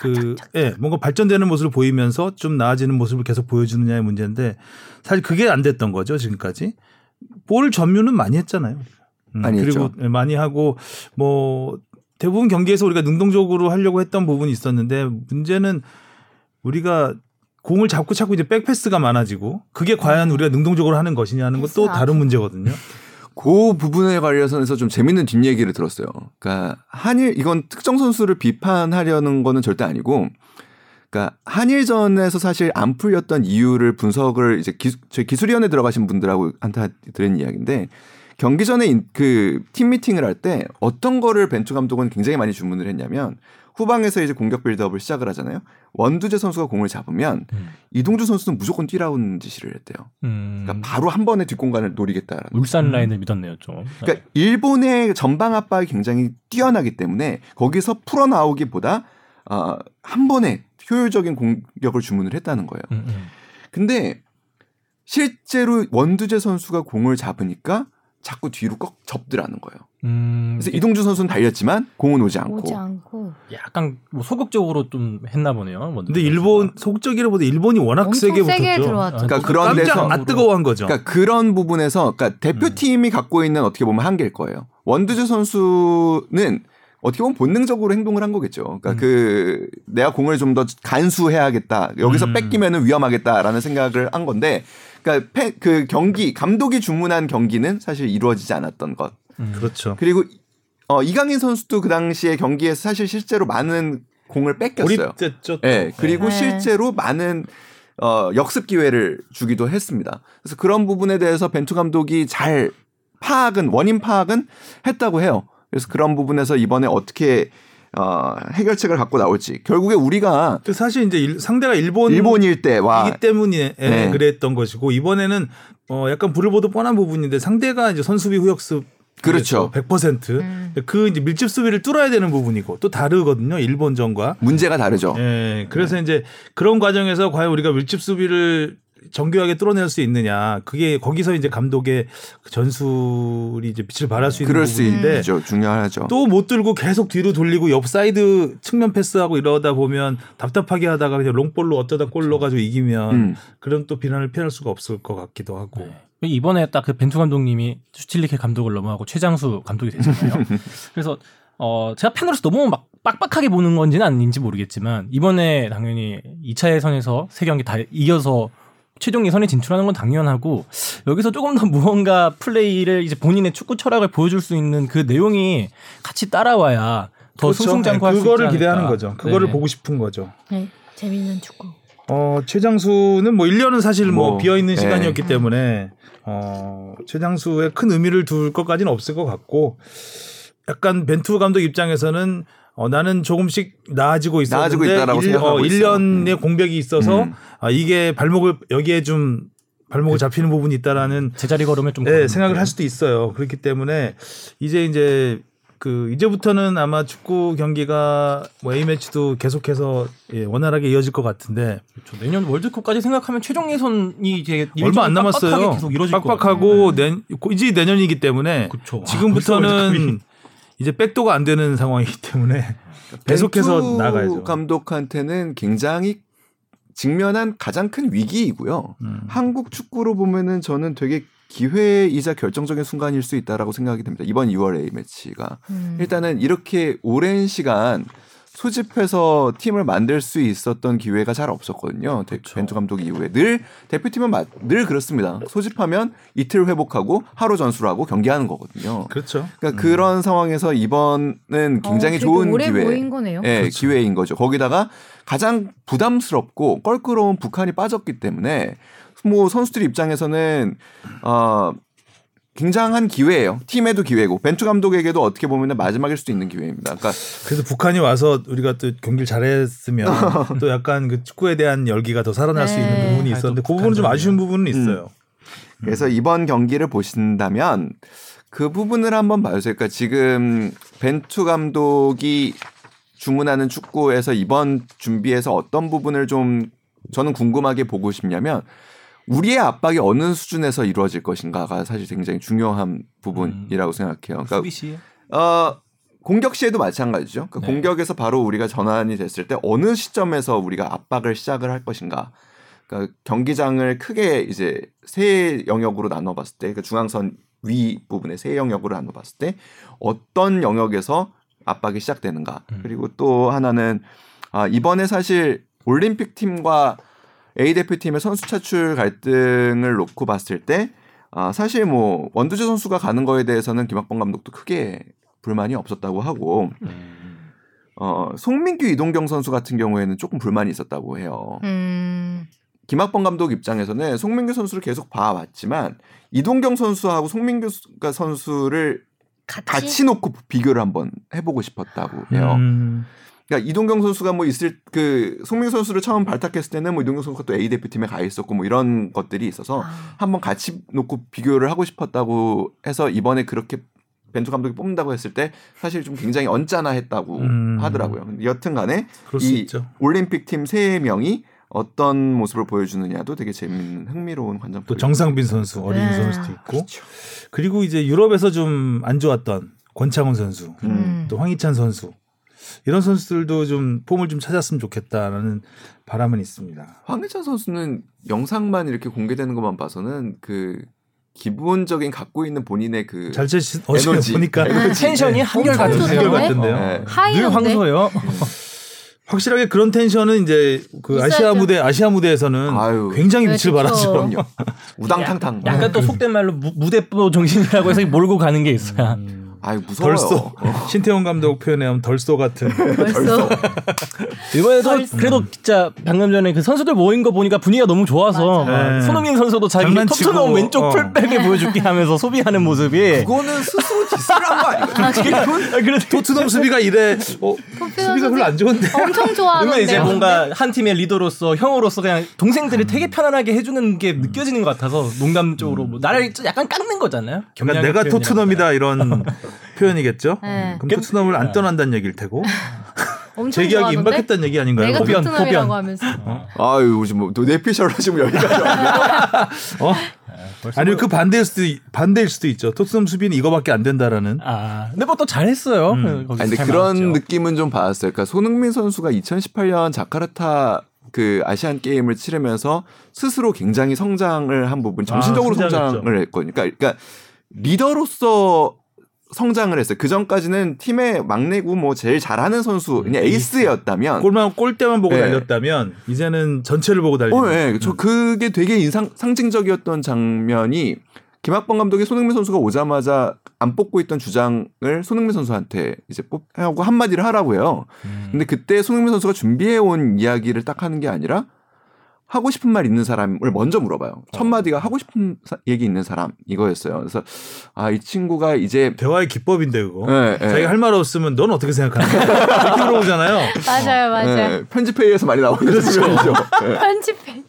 그 예, 뭔가 발전되는 모습을 보이면서 좀 나아지는 모습을 계속 보여주느냐의 문제인데 사실 그게 안 됐던 거죠 지금까지 볼 점유는 많이 했잖아요. 음, 많이 그리고 했죠. 예, 많이 하고 뭐 대부분 경기에서 우리가 능동적으로 하려고 했던 부분이 있었는데 문제는 우리가 공을 잡고 찾고 이제 백패스가 많아지고 그게 과연 우리가 능동적으로 하는 것이냐는 것도 패스가 다른 문제거든요. 그 부분에 관련해서 좀 재밌는 뒷얘기를 들었어요. 그러니까 한일 이건 특정 선수를 비판하려는 거는 절대 아니고 그러니까 한일전에서 사실 안 풀렸던 이유를 분석을 이제 기, 저희 기술위원회 들어가신 분들하고 한테 들은 이야기인데 경기 전에 그 팀 미팅을 할 때 어떤 거를 벤투 감독은 굉장히 많이 주문을 했냐면 후방에서 이제 공격 빌드업을 시작을 하잖아요. 원두재 선수가 공을 잡으면 음. 이동주 선수는 무조건 뛰라는 지시를 했대요. 음. 그러니까 바로 한 번에 뒷공간을 노리겠다라는. 울산 라인을 믿었네요 좀. 그러니까 일본의 전방 압박이 굉장히 뛰어나기 때문에 거기서 풀어 나오기보다 어, 한 번에 효율적인 공격을 주문을 했다는 거예요. 음, 음. 근데 실제로 원두재 선수가 공을 잡으니까 자꾸 뒤로 꺾 접더라는 거예요. 음, 그래서 이동주 선수는 달렸지만 공은 오지 않고. 오지 않고. 약간 뭐 소극적으로 좀 했나 보네요. 근데 일본 소극적이라보다 일본이 워낙 세게 세게 붙었죠. 들어왔죠. 그러니까 그런 데서 깜짝 아 뜨거워한 거죠. 그러니까 그런 부분에서 그러니까 대표팀이 갖고 있는 어떻게 보면 한계일 거예요. 원두재 선수는 어떻게 보면 본능적으로 행동을 한 거겠죠. 그러니까 음. 그 내가 공을 좀 더 간수해야겠다. 여기서 음. 뺏기면은 위험하겠다라는 생각을 한 건데, 그러니까 패- 그 경기 감독이 주문한 경기는 사실 이루어지지 않았던 것. 그렇죠. 그리고 어, 이강인 선수도 그 당시에 경기에서 사실 실제로 많은 공을 뺏겼어요. 고립됐죠. 예. 그리고 네. 실제로 많은 어, 역습 기회를 주기도 했습니다. 그래서 그런 부분에 대해서 벤투 감독이 잘 파악은 원인 파악은 했다고 해요. 그래서 그런 부분에서 이번에 어떻게 어, 해결책을 갖고 나올지 결국에 우리가 그 사실 이제 일- 상대가 일본 일본일 때와 이기 때문에 예, 네. 그랬던 것이고 이번에는 어 약간 불을 보듯 뻔한 부분인데 상대가 이제 선수비 후역습 그렇죠. 100%. 음. 그 이제 밀집 수비를 뚫어야 되는 부분이고 또 다르거든요. 일본전과. 문제가 다르죠. 예. 그래서 이제 그런 과정에서 과연 우리가 밀집 수비를 정교하게 뚫어낼 수 있느냐. 그게 거기서 이제 감독의 그 전술이 이제 빛을 발할 수 있는 그럴 수 부분인데 있죠. 중요하죠. 또 못 들고 계속 뒤로 돌리고 옆 사이드 측면 패스하고 이러다 보면 답답하게 하다가 그냥 long ball로 어쩌다 골 넣어가지고 이기면 음. 그런 또 비난을 피할 수가 없을 것 같기도 하고. 네. 이번에 딱 그 벤투 감독님이 슈틸리케 감독을 넘어가고 최장수 감독이 됐잖아요. 그래서 어 제가 팬으로서 너무 막 빡빡하게 보는 건지는 아닌지 모르겠지만 이번에 당연히 2차 예선에서 세 경기 다 이겨서 최종 예선에 진출하는 건 당연하고 여기서 조금 더 무언가 플레이를 이제 본인의 축구 철학을 보여줄 수 있는 그 내용이 같이 따라와야 더 그렇죠. 승승장구 할수 있지 그거를. 기대하는 거죠. 그거를 네. 보고 싶은 거죠. 네, 재미있는 축구. 어, 최장수는 뭐 1년은 사실 뭐, 뭐, 비어 있는 네. 시간이었기 때문에 어, 최장수에 큰 의미를 둘 것까지는 없을 것 같고 약간 벤투 감독 입장에서는 어, 나는 조금씩 나아지고 있었는데 나아지고 있다라고 생각하고 어, 있어요. 1년의 음. 공백이 있어서 음. 아, 이게 발목을 여기에 좀 발목을 잡히는 부분이 있다라는 제자리 걸음을 좀 네, 생각을 거예요. 할 수도 있어요. 그렇기 때문에 이제 이제 그 이제부터는 아마 축구 경기가 뭐 A 매치도 계속해서 예, 원활하게 이어질 것 같은데 그렇죠. 내년 월드컵까지 생각하면 최종 예선이 이제 얼마 안 남았어요. 빡빡하게 계속 것 빡빡하고 같아요. 내, 이제 내년이기 때문에. 아, 지금부터는 이. 이제 백도가 안 되는 상황이기 때문에 계속해서 벤투 나가야죠. 감독한테는 굉장히 직면한 가장 큰 위기이고요. 음. 한국 축구로 보면은 저는 되게 기회이자 결정적인 순간일 수 있다라고 생각이 됩니다. 이번 6월 A 매치가 음. 일단은 이렇게 오랜 시간 소집해서 팀을 만들 수 있었던 기회가 잘 없었거든요. 데- 벤투 감독 이후에 늘 대표팀은 마- 늘 그렇습니다. 소집하면 이틀 회복하고 하루 전술하고 경기하는 거거든요. 그렇죠. 그러니까 그런 상황에서 이번은 굉장히 어, 좋은 오래 기회. 모인 거네요. 예, 기회인 거죠. 거기다가 가장 부담스럽고 껄끄러운 북한이 빠졌기 때문에 뭐 선수들 입장에서는 어 굉장한 기회예요. 팀에도 기회고 벤투 감독에게도 어떻게 보면 마지막일 수도 있는 기회입니다. 그러니까 그래서 북한이 와서 우리가 또 경기를 잘했으면 또 약간 그 축구에 대한 열기가 더 살아날 수 있는 네. 부분이 아, 있었는데 또그 부분은 좀. 아쉬운 부분은 있어요. 그래서 이번 경기를 보신다면 그 부분을 한번 봐주세요. 그러니까 지금 벤투 감독이 주문하는 축구에서 이번 준비에서 어떤 부분을 좀 저는 궁금하게 보고 싶냐면 우리의 압박이 어느 수준에서 이루어질 것인가가 사실 굉장히 중요한 부분이라고 생각해요. 그러니까 수비 어, 공격 시에도 마찬가지죠. 그러니까 네. 공격에서 바로 우리가 전환이 됐을 때 어느 시점에서 우리가 압박을 시작을 할 것인가. 그러니까 경기장을 크게 이제 세 영역으로 나눠봤을 때, 그러니까 중앙선 위 부분에 세 영역으로 나눠봤을 때 어떤 영역에서 압박이 시작되는가. 음. 그리고 또 하나는 아, 이번에 사실 올림픽 팀과 A 대표팀의 선수 차출 갈등을 놓고 봤을 때 아, 사실 뭐 원두재 선수가 가는 거에 대해서는 김학범 감독도 크게 불만이 없었다고 하고 어, 송민규 이동경 선수 같은 경우에는 조금 불만이 있었다고 해요. 음. 김학범 감독 입장에서는 송민규 선수를 계속 봐왔지만 이동경 선수하고 송민규 선수를 같이, 같이 놓고 비교를 한번 해보고 싶었다고 해요. 음, 그러니까 이동경 선수가 뭐 있을 그 송민규 선수를 처음 발탁했을 때는 뭐 이동경 선수가 또 A 대표팀에 가 있었고 뭐 이런 것들이 있어서 아. 한번 같이 놓고 비교를 하고 싶었다고 해서 이번에 그렇게 벤투 감독이 뽑는다고 했을 때 사실 좀 굉장히 언짢아했다고 음. 하더라고요. 근데 여튼간에 이 있죠. 올림픽 팀 세 명이 어떤 모습을 보여주느냐도 되게 재밌는 흥미로운 관전. 또 정상빈 선수 어린 네. 선수도 있고 그렇죠. 그리고 이제 유럽에서 좀 안 좋았던 권창훈 선수 음. 또 황희찬 선수 이런 선수들도 좀 폼을 좀 찾았으면 좋겠다라는 바람은 있습니다. 황희찬 선수는 영상만 이렇게 공개되는 것만 봐서는 그 기본적인 갖고 있는 본인의 그잘 치시 어제 에너지. 보니까 텐션이 한결 엄청 같으세요. 좋던데? 같은데요. 네. 늘 황소예요. 확실하게 그런 텐션은 이제 그. 아시아 무대 아시아 무대에서는 아유. 굉장히 네, 빛을. 발하죠. 그럼요. 우당탕탕. 약간 또 속된 말로 무, 무대뽀 정신이라고 해서 몰고 가는 게 있어요. 아유 무서워요. 덜쏘 신태용 감독 표현하면 덜쏘 같은 벌써 이번에도 덜- 그래도 진짜 방금 전에 그 선수들 모인 거 보니까 분위기가 너무 좋아서. 막 네. 손흥민 선수도 자기 토트넘 왼쪽 어. 풀백을 보여줄게 하면서 소비하는 모습이 그거는 스스로 디스를 한거 아니거든요. 아, 그래도 토트넘 수비가 이래 어, 수비가 별로 안 좋은데 엄청 그러면 좋아하는데 이제 뭔가 한 팀의 리더로서 형으로서 그냥 동생들을 되게 편안하게 해주는 게 느껴지는 것 같아서 농담적으로 뭐 나를 좀 약간 깎는 거잖아요. 그러니까 내가 토트넘이다 이런 표현이겠죠. 네. 그럼 토트넘을 안 떠난다는 얘기일 테고 재계약이 임박했다는 얘기 아닌가요? 내가 포변, 토트넘이라고. 하면서 아유 요즘 뭐 뇌피셜 하시면 여기까지. 어? 아니면 그 반대일 수도 있- 반대일 수도 있죠. 토트넘 수비는 이거밖에 안 된다라는. 아, 근데 뭐또 잘했어요. 음. 거기서 아니, 근데 잘 그런 나왔죠. 느낌은 좀 받았어요. 그러니까 손흥민 선수가 2018년 자카르타 그 아시안 게임을 치르면서 스스로 굉장히 성장을 한 부분, 정신적으로 아. 성장을 했거든요. 그러니까, 그러니까 리더로서 성장을 했어요. 그 전까지는 팀의 막내고 뭐 제일 잘하는 선수, 그냥 에이스였다면. 골만 골대만 보고 네. 달렸다면 이제는 전체를 보고 달리는. 어, 예. 저 그게 되게 인상 상징적이었던 장면이 김학범 감독이 손흥민 선수가 오자마자 안 뽑고 있던 주장을 손흥민 선수한테 이제 뽑하고 한마디를 하라고 해요. 음. 근데 그때 손흥민 선수가 준비해 온 이야기를 딱 하는 게 아니라 하고 싶은 말 있는 사람을 먼저 물어봐요. 첫 마디가 하고 싶은 사- 얘기 있는 사람 이거였어요. 그래서 아 이 친구가 이제 대화의 기법인데 그거. 예, 예. 자기가 할 말 없으면 넌 어떻게 생각하냐 이렇게 물어보잖아요. 맞아요 맞아요 예, 편집회의에서 많이 나오는 그렇죠. 장면이죠. 예. 편집해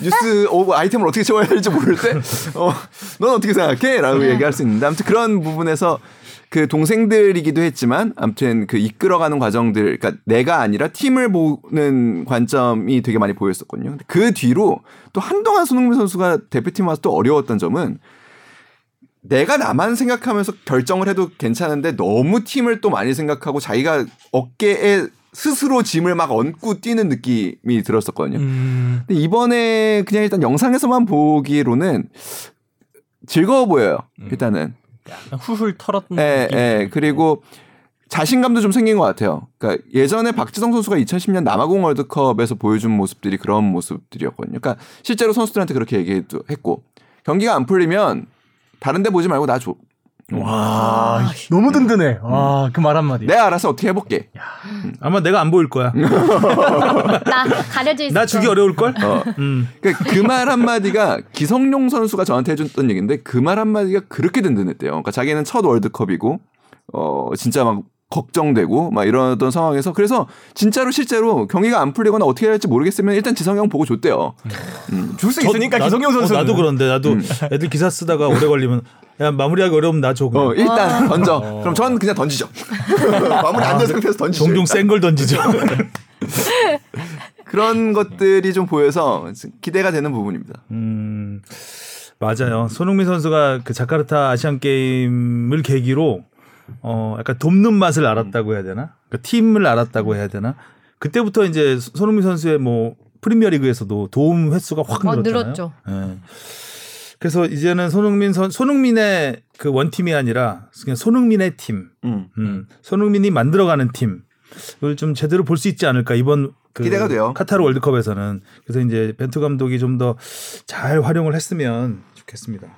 뉴스 오, 아이템을 어떻게 채워야 할지 모를 때, 어, 넌 어떻게 생각해? 라고 네. 얘기할 수 있는데, 아무튼 그런 부분에서 그 동생들이기도 했지만, 아무튼 그 이끌어가는 과정들, 그러니까 내가 아니라 팀을 보는 관점이 되게 많이 보였었거든요. 근데 그 뒤로 또 한동안 손흥민 선수가 대표팀 와서 또 어려웠던 점은 내가 나만 생각하면서 결정을 해도 괜찮은데 너무 팀을 또 많이 생각하고 자기가 어깨에 스스로 짐을 막 얹고 뛰는 느낌이 들었었거든요. 음, 근데 이번에 그냥 일단 영상에서만 보기로는 즐거워 보여요. 일단은. 약 간 훌훌 털었던 예. 예. 그리고 자신감도 좀 생긴 것 같아요. 그러니까 예전에 박지성 선수가 2010년 남아공 월드컵에서 보여준 모습들이 그런 모습들이었거든요. 그러니까 실제로 선수들한테 그렇게 얘기도 했고 경기가 안 풀리면 다른 데 보지 말고 나 줘. 와, 너무 든든해. 와, 그말 한마디. 내가 알아서 어떻게 해볼게. 아마 내가 안 보일 거야. 나 가려져 있어 나 주기 어려울 걸. 어. 음. 그러니까 그말 한마디가 기성용 선수가 저한테 해줬던 얘기인데 그 말 한마디가 그렇게 든든했대요. 그러니까 자기는 첫 월드컵이고 어 진짜 막 걱정되고 막 이러던 상황에서 그래서 진짜로 실제로 경기가 안 풀리거나 어떻게 해야 할지 모르겠으면 일단 지성형 보고 줬대요. 줄수 저- 있으니까 나도- 기성용 선수. 어, 나도 그런데 나도 음. 애들 기사 쓰다가 오래 걸리면 야 마무리하기 어려우면 나 줘. 어 일단 던져. 그럼 전 그냥 던지죠. 마무리 안 된 상태에서 던지죠. 종종. 센 걸 던지죠. 그런 것들이 좀 보여서 기대가 되는 부분입니다. 음, 맞아요. 손흥민 선수가 그 자카르타 아시안 게임을 계기로 어 약간 돕는 맛을 알았다고 해야 되나? 그러니까 팀을 알았다고 해야 되나? 그때부터 이제 손흥민 선수의 뭐 프리미어리그에서도 도움 횟수가 확 어, 늘었잖아요. 늘었죠. 예. 그래서 이제는 손흥민 선 손흥민의 그 원팀이 아니라 그냥 손흥민의 팀, 음. 음, 손흥민이 만들어가는 팀을 좀 제대로 볼 수 있지 않을까 이번 그 기대가 돼요. 카타르 월드컵에서는 그래서 이제 벤투 감독이 좀 더 잘 활용을 했으면 좋겠습니다.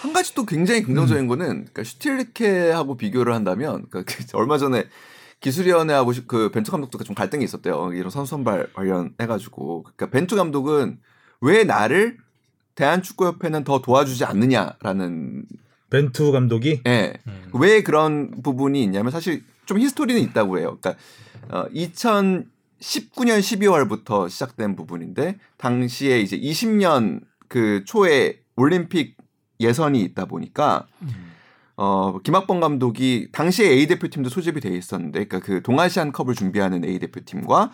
한 가지 또 굉장히 긍정적인 음. 거는 그러니까 슈틸리케하고 비교를 한다면 그러니까 그 얼마 전에 기술위원회하고 시- 그 벤투 감독도 좀 갈등이 있었대요. 이런 선수 선발 관련해가지고 그러니까 벤투 감독은 왜 나를 대한축구협회는 더 도와주지 않느냐라는 벤투 감독이 예. 왜 그런 부분이 있냐면 사실 좀 히스토리는 있다고 해요. 그러니까 어, 2019년 12월부터 시작된 부분인데 당시에 이제 20년 그 초에 올림픽 예선이 있다 보니까 어 김학범 감독이 당시에 A 대표팀도 소집이 돼 있었는데 그러니까 그 동아시안 컵을 준비하는 A 대표팀과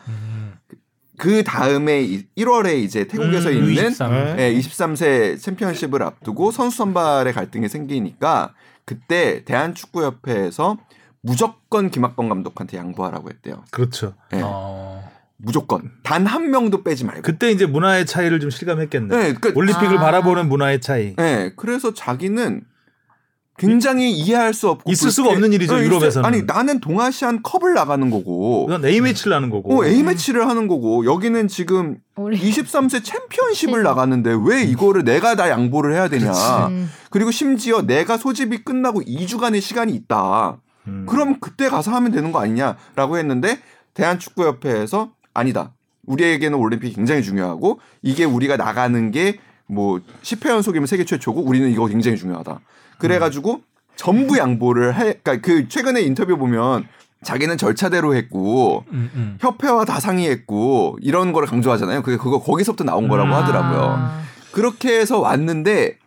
그 다음에 1월에 이제 태국에서 음, 있는 U23. 네. 예, 23세 챔피언십을 앞두고 선수 선발의 갈등이 생기니까 그때 대한축구협회에서 무조건 김학범 감독한테 양보하라고 했대요. 그렇죠. 예. 어. 무조건 단 한 명도 빼지 말고. 그때 이제 문화의 차이를 좀 실감했겠네. 네, 그러니까 올림픽을 아. 바라보는 문화의 차이. 네, 그래서 자기는 굉장히 이해할 수 없고 있을 수가 없는 일이죠, 어, 있을- 유럽에서는. 아니 나는 동아시안 컵을 나가는 거고, 우선 A 매치를 하는 거고. 어, A 매치를 하는 거고 여기는 지금 우리 23세 챔피언십을 네. 나가는데 왜 이거를 내가 다 양보를 해야 되냐? 음. 그리고 심지어 내가 소집이 끝나고 2주간의 시간이 있다. 음. 그럼 그때 가서 하면 되는 거 아니냐라고 했는데 대한축구협회에서 아니다. 우리에게는 올림픽이 굉장히 중요하고 이게 우리가 나가는 게 뭐 10회 연속이면 세계 최초고 우리는 이거 굉장히 중요하다. 그래가지고 전부 양보를 해. 그러니까 그 최근에 인터뷰 보면 자기는 절차대로 했고 음, 음. 협회와 다 상의했고 이런 거를 강조하잖아요. 그게 그거 거기서부터 나온 거라고 음. 하더라고요. 아. 그렇게 해서 왔는데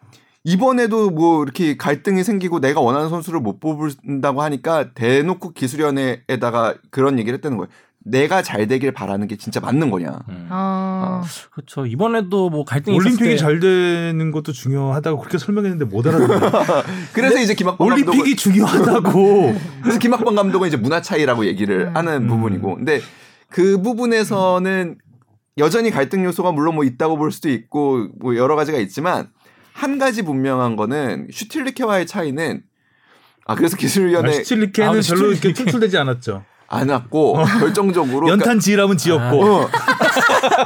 이번에도 뭐 이렇게 갈등이 생기고 내가 원하는 선수를 못 뽑는다고 하니까 대놓고 기술위원회에다가 그런 얘기를 했다는 거예요. 내가 잘 되길 바라는 게 진짜 맞는 거냐. 음. 어. 그렇죠. 이번에도 뭐 갈등이 올림픽이 있었을 때잘 되는 것도 중요하다고 그렇게 설명했는데 못 알아듣네. 그래서 이제 김학범 감독은 올림픽이 중요하다고. 그래서 김학범 감독은 이제 문화 차이라고 얘기를 음. 하는 음. 부분이고, 근데 그 부분에서는 여전히 갈등 요소가 물론 뭐 있다고 볼 수도 있고 뭐 여러 가지가 있지만 한 가지 분명한 거는 슈틸리케와의 차이는 아 그래서 기술위원회 시칠리케는 아, 별로. 이렇게 툴툴대지 않았죠. 안 왔고 결정적으로 연탄 지으라면 지었고. 그러니까, 어,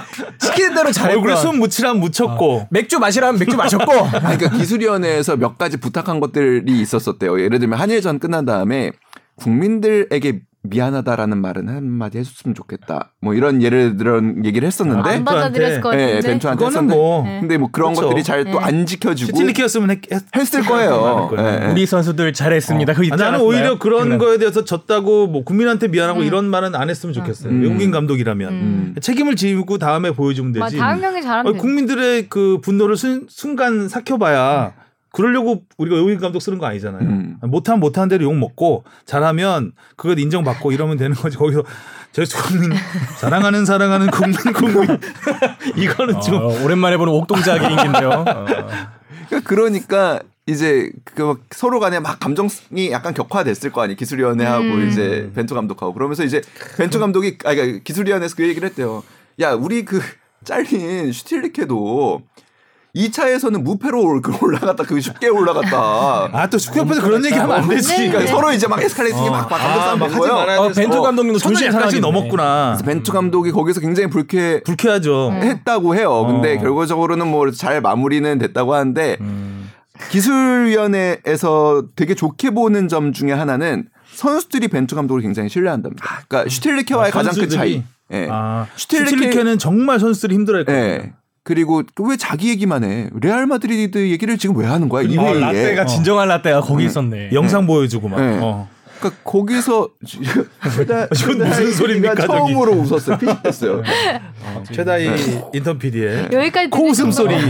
시키는 대로 잘했고 얼굴에 손 묻히라면 묻혔고. 맥주 마시라면 맥주 마셨고. 아니, 그러니까 기술위원회에서 몇 가지 부탁한 것들이 있었었대요. 예를 들면 한일전 끝난 다음에 국민들에게 미안하다라는 말은 한마디 해줬으면 좋겠다. 뭐 이런 예를 들은 얘기를 했었는데, 안 받아들였을 것 예, 같은데. 벤투한테 그거는 했었는데, 뭐 네. 근데 뭐 그런 그렇죠. 것들이 잘또 네. 안 지켜지고 시틸리케였으면 했, 했, 했을 거예요. 예, 예. 우리 선수들 잘했습니다. 그 아, 나는? 오히려 그런 그날. 거에 대해서 졌다고 뭐 국민한테 미안하고 음. 이런 말은 안 했으면 좋겠어요. 음. 외국인 감독이라면 음. 책임을 지고 다음에 보여주면 마- 되지. 다음 경기 잘하면 어, 돼. 국민들의 그 분노를 순, 순간 삭혀봐야 그러려고 우리가 외국인 감독 쓰는 거 아니잖아요. 음. 못하면 못하는 대로 욕 먹고 잘하면 그것 인정받고 이러면 되는 거지. 거기서 저희 국민 사랑하는 사랑하는 국민 국민 이거는 지금 어, 오랜만에 보는 옥동자 개인기인데요. 어. 그러니까 그러니까 이제 그 서로 간에 막 감정이 약간 격화됐을 거 아니에요. 기술위원회하고 음. 이제 벤투 감독하고 그러면서 이제 벤투 감독이 아 그러니까 기술위원회에서 그 얘기를 했대요. 야 우리 그 잘린 슈틸리케도 2차에서는 무패로 올- 그 올라갔다 그 쉽게 올라갔다. 아 또 축구협회에서 그런 얘기 하면 안 되지. 네, 그러니까 네. 서로 이제 막 에스컬레이팅이 막 감독 아, 싸움 막된 하지 거예요. 말아야 어. 벤투 감독님도 약간씩 상하겠네. 넘었구나. 그래서 벤투 감독이 거기서 굉장히 불쾌 불쾌하죠. 음. 했다고 해요. 근데 어. 결과적으로는 뭐 잘 마무리는 됐다고 하는데 음. 기술위원회에서 되게 좋게 보는 점 중에 하나는 선수들이 벤투 감독을 굉장히 신뢰한답니다. 그러니까 슈틸리케와의 아, 가장 큰 선수들이? 차이. 예. 아, 슈틸리케- 슈틸리케는 정말 선수들이 힘들어했거든요. 예. 그리고 왜 자기 얘기만 해? 레알 마드리드 얘기를 지금 왜 하는 거야? 이 어, 회의에. 라떼가 진정한 라떼가 거기 있었네. 영상 보여주고 막. 네. 어. 그러니까 거기서 최다, 이건 무슨 소리입니까, 저기? 처음으로 웃었어요. 피식했어요. 최다희 네. 인턴 PD의 여기까지 코웃음 소리. 거.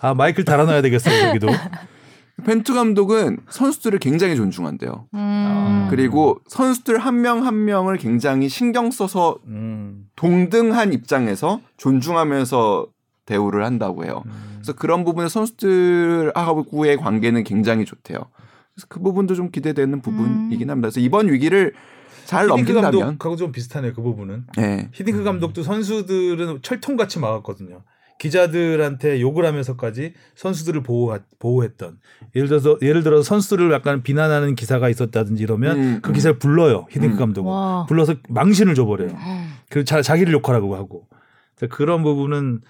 아 마이크를 달아놔야 되겠어요 여기도. 벤투 감독은 선수들을 굉장히 존중한대요. 음. 그리고 선수들 한 명한 명을 굉장히 신경 써서 음. 동등한 입장에서 존중하면서 대우를 한다고 해요. 그래서 그런 부분에 선수들하고의 관계는 굉장히 좋대요. 그래서 그 부분도 좀 기대되는 부분이긴 합니다. 그래서 이번 위기를 잘 히딩크 넘긴다면, 감독하고 좀 비슷하네요 그 부분은. 네. 히딩크 감독도 선수들은 철통같이 막았거든요. 기자들한테 욕을 하면서까지 선수들을 보호 보호했던 예를 들어서 예를 들어 선수들을 약간 비난하는 기사가 있었다든지 이러면 음, 그 음. 기사를 불러요 히딩크 음. 감독은 와. 불러서 망신을 줘버려요. 음. 그 자, 자기를 욕하라고 하고 그래서 그런 부분은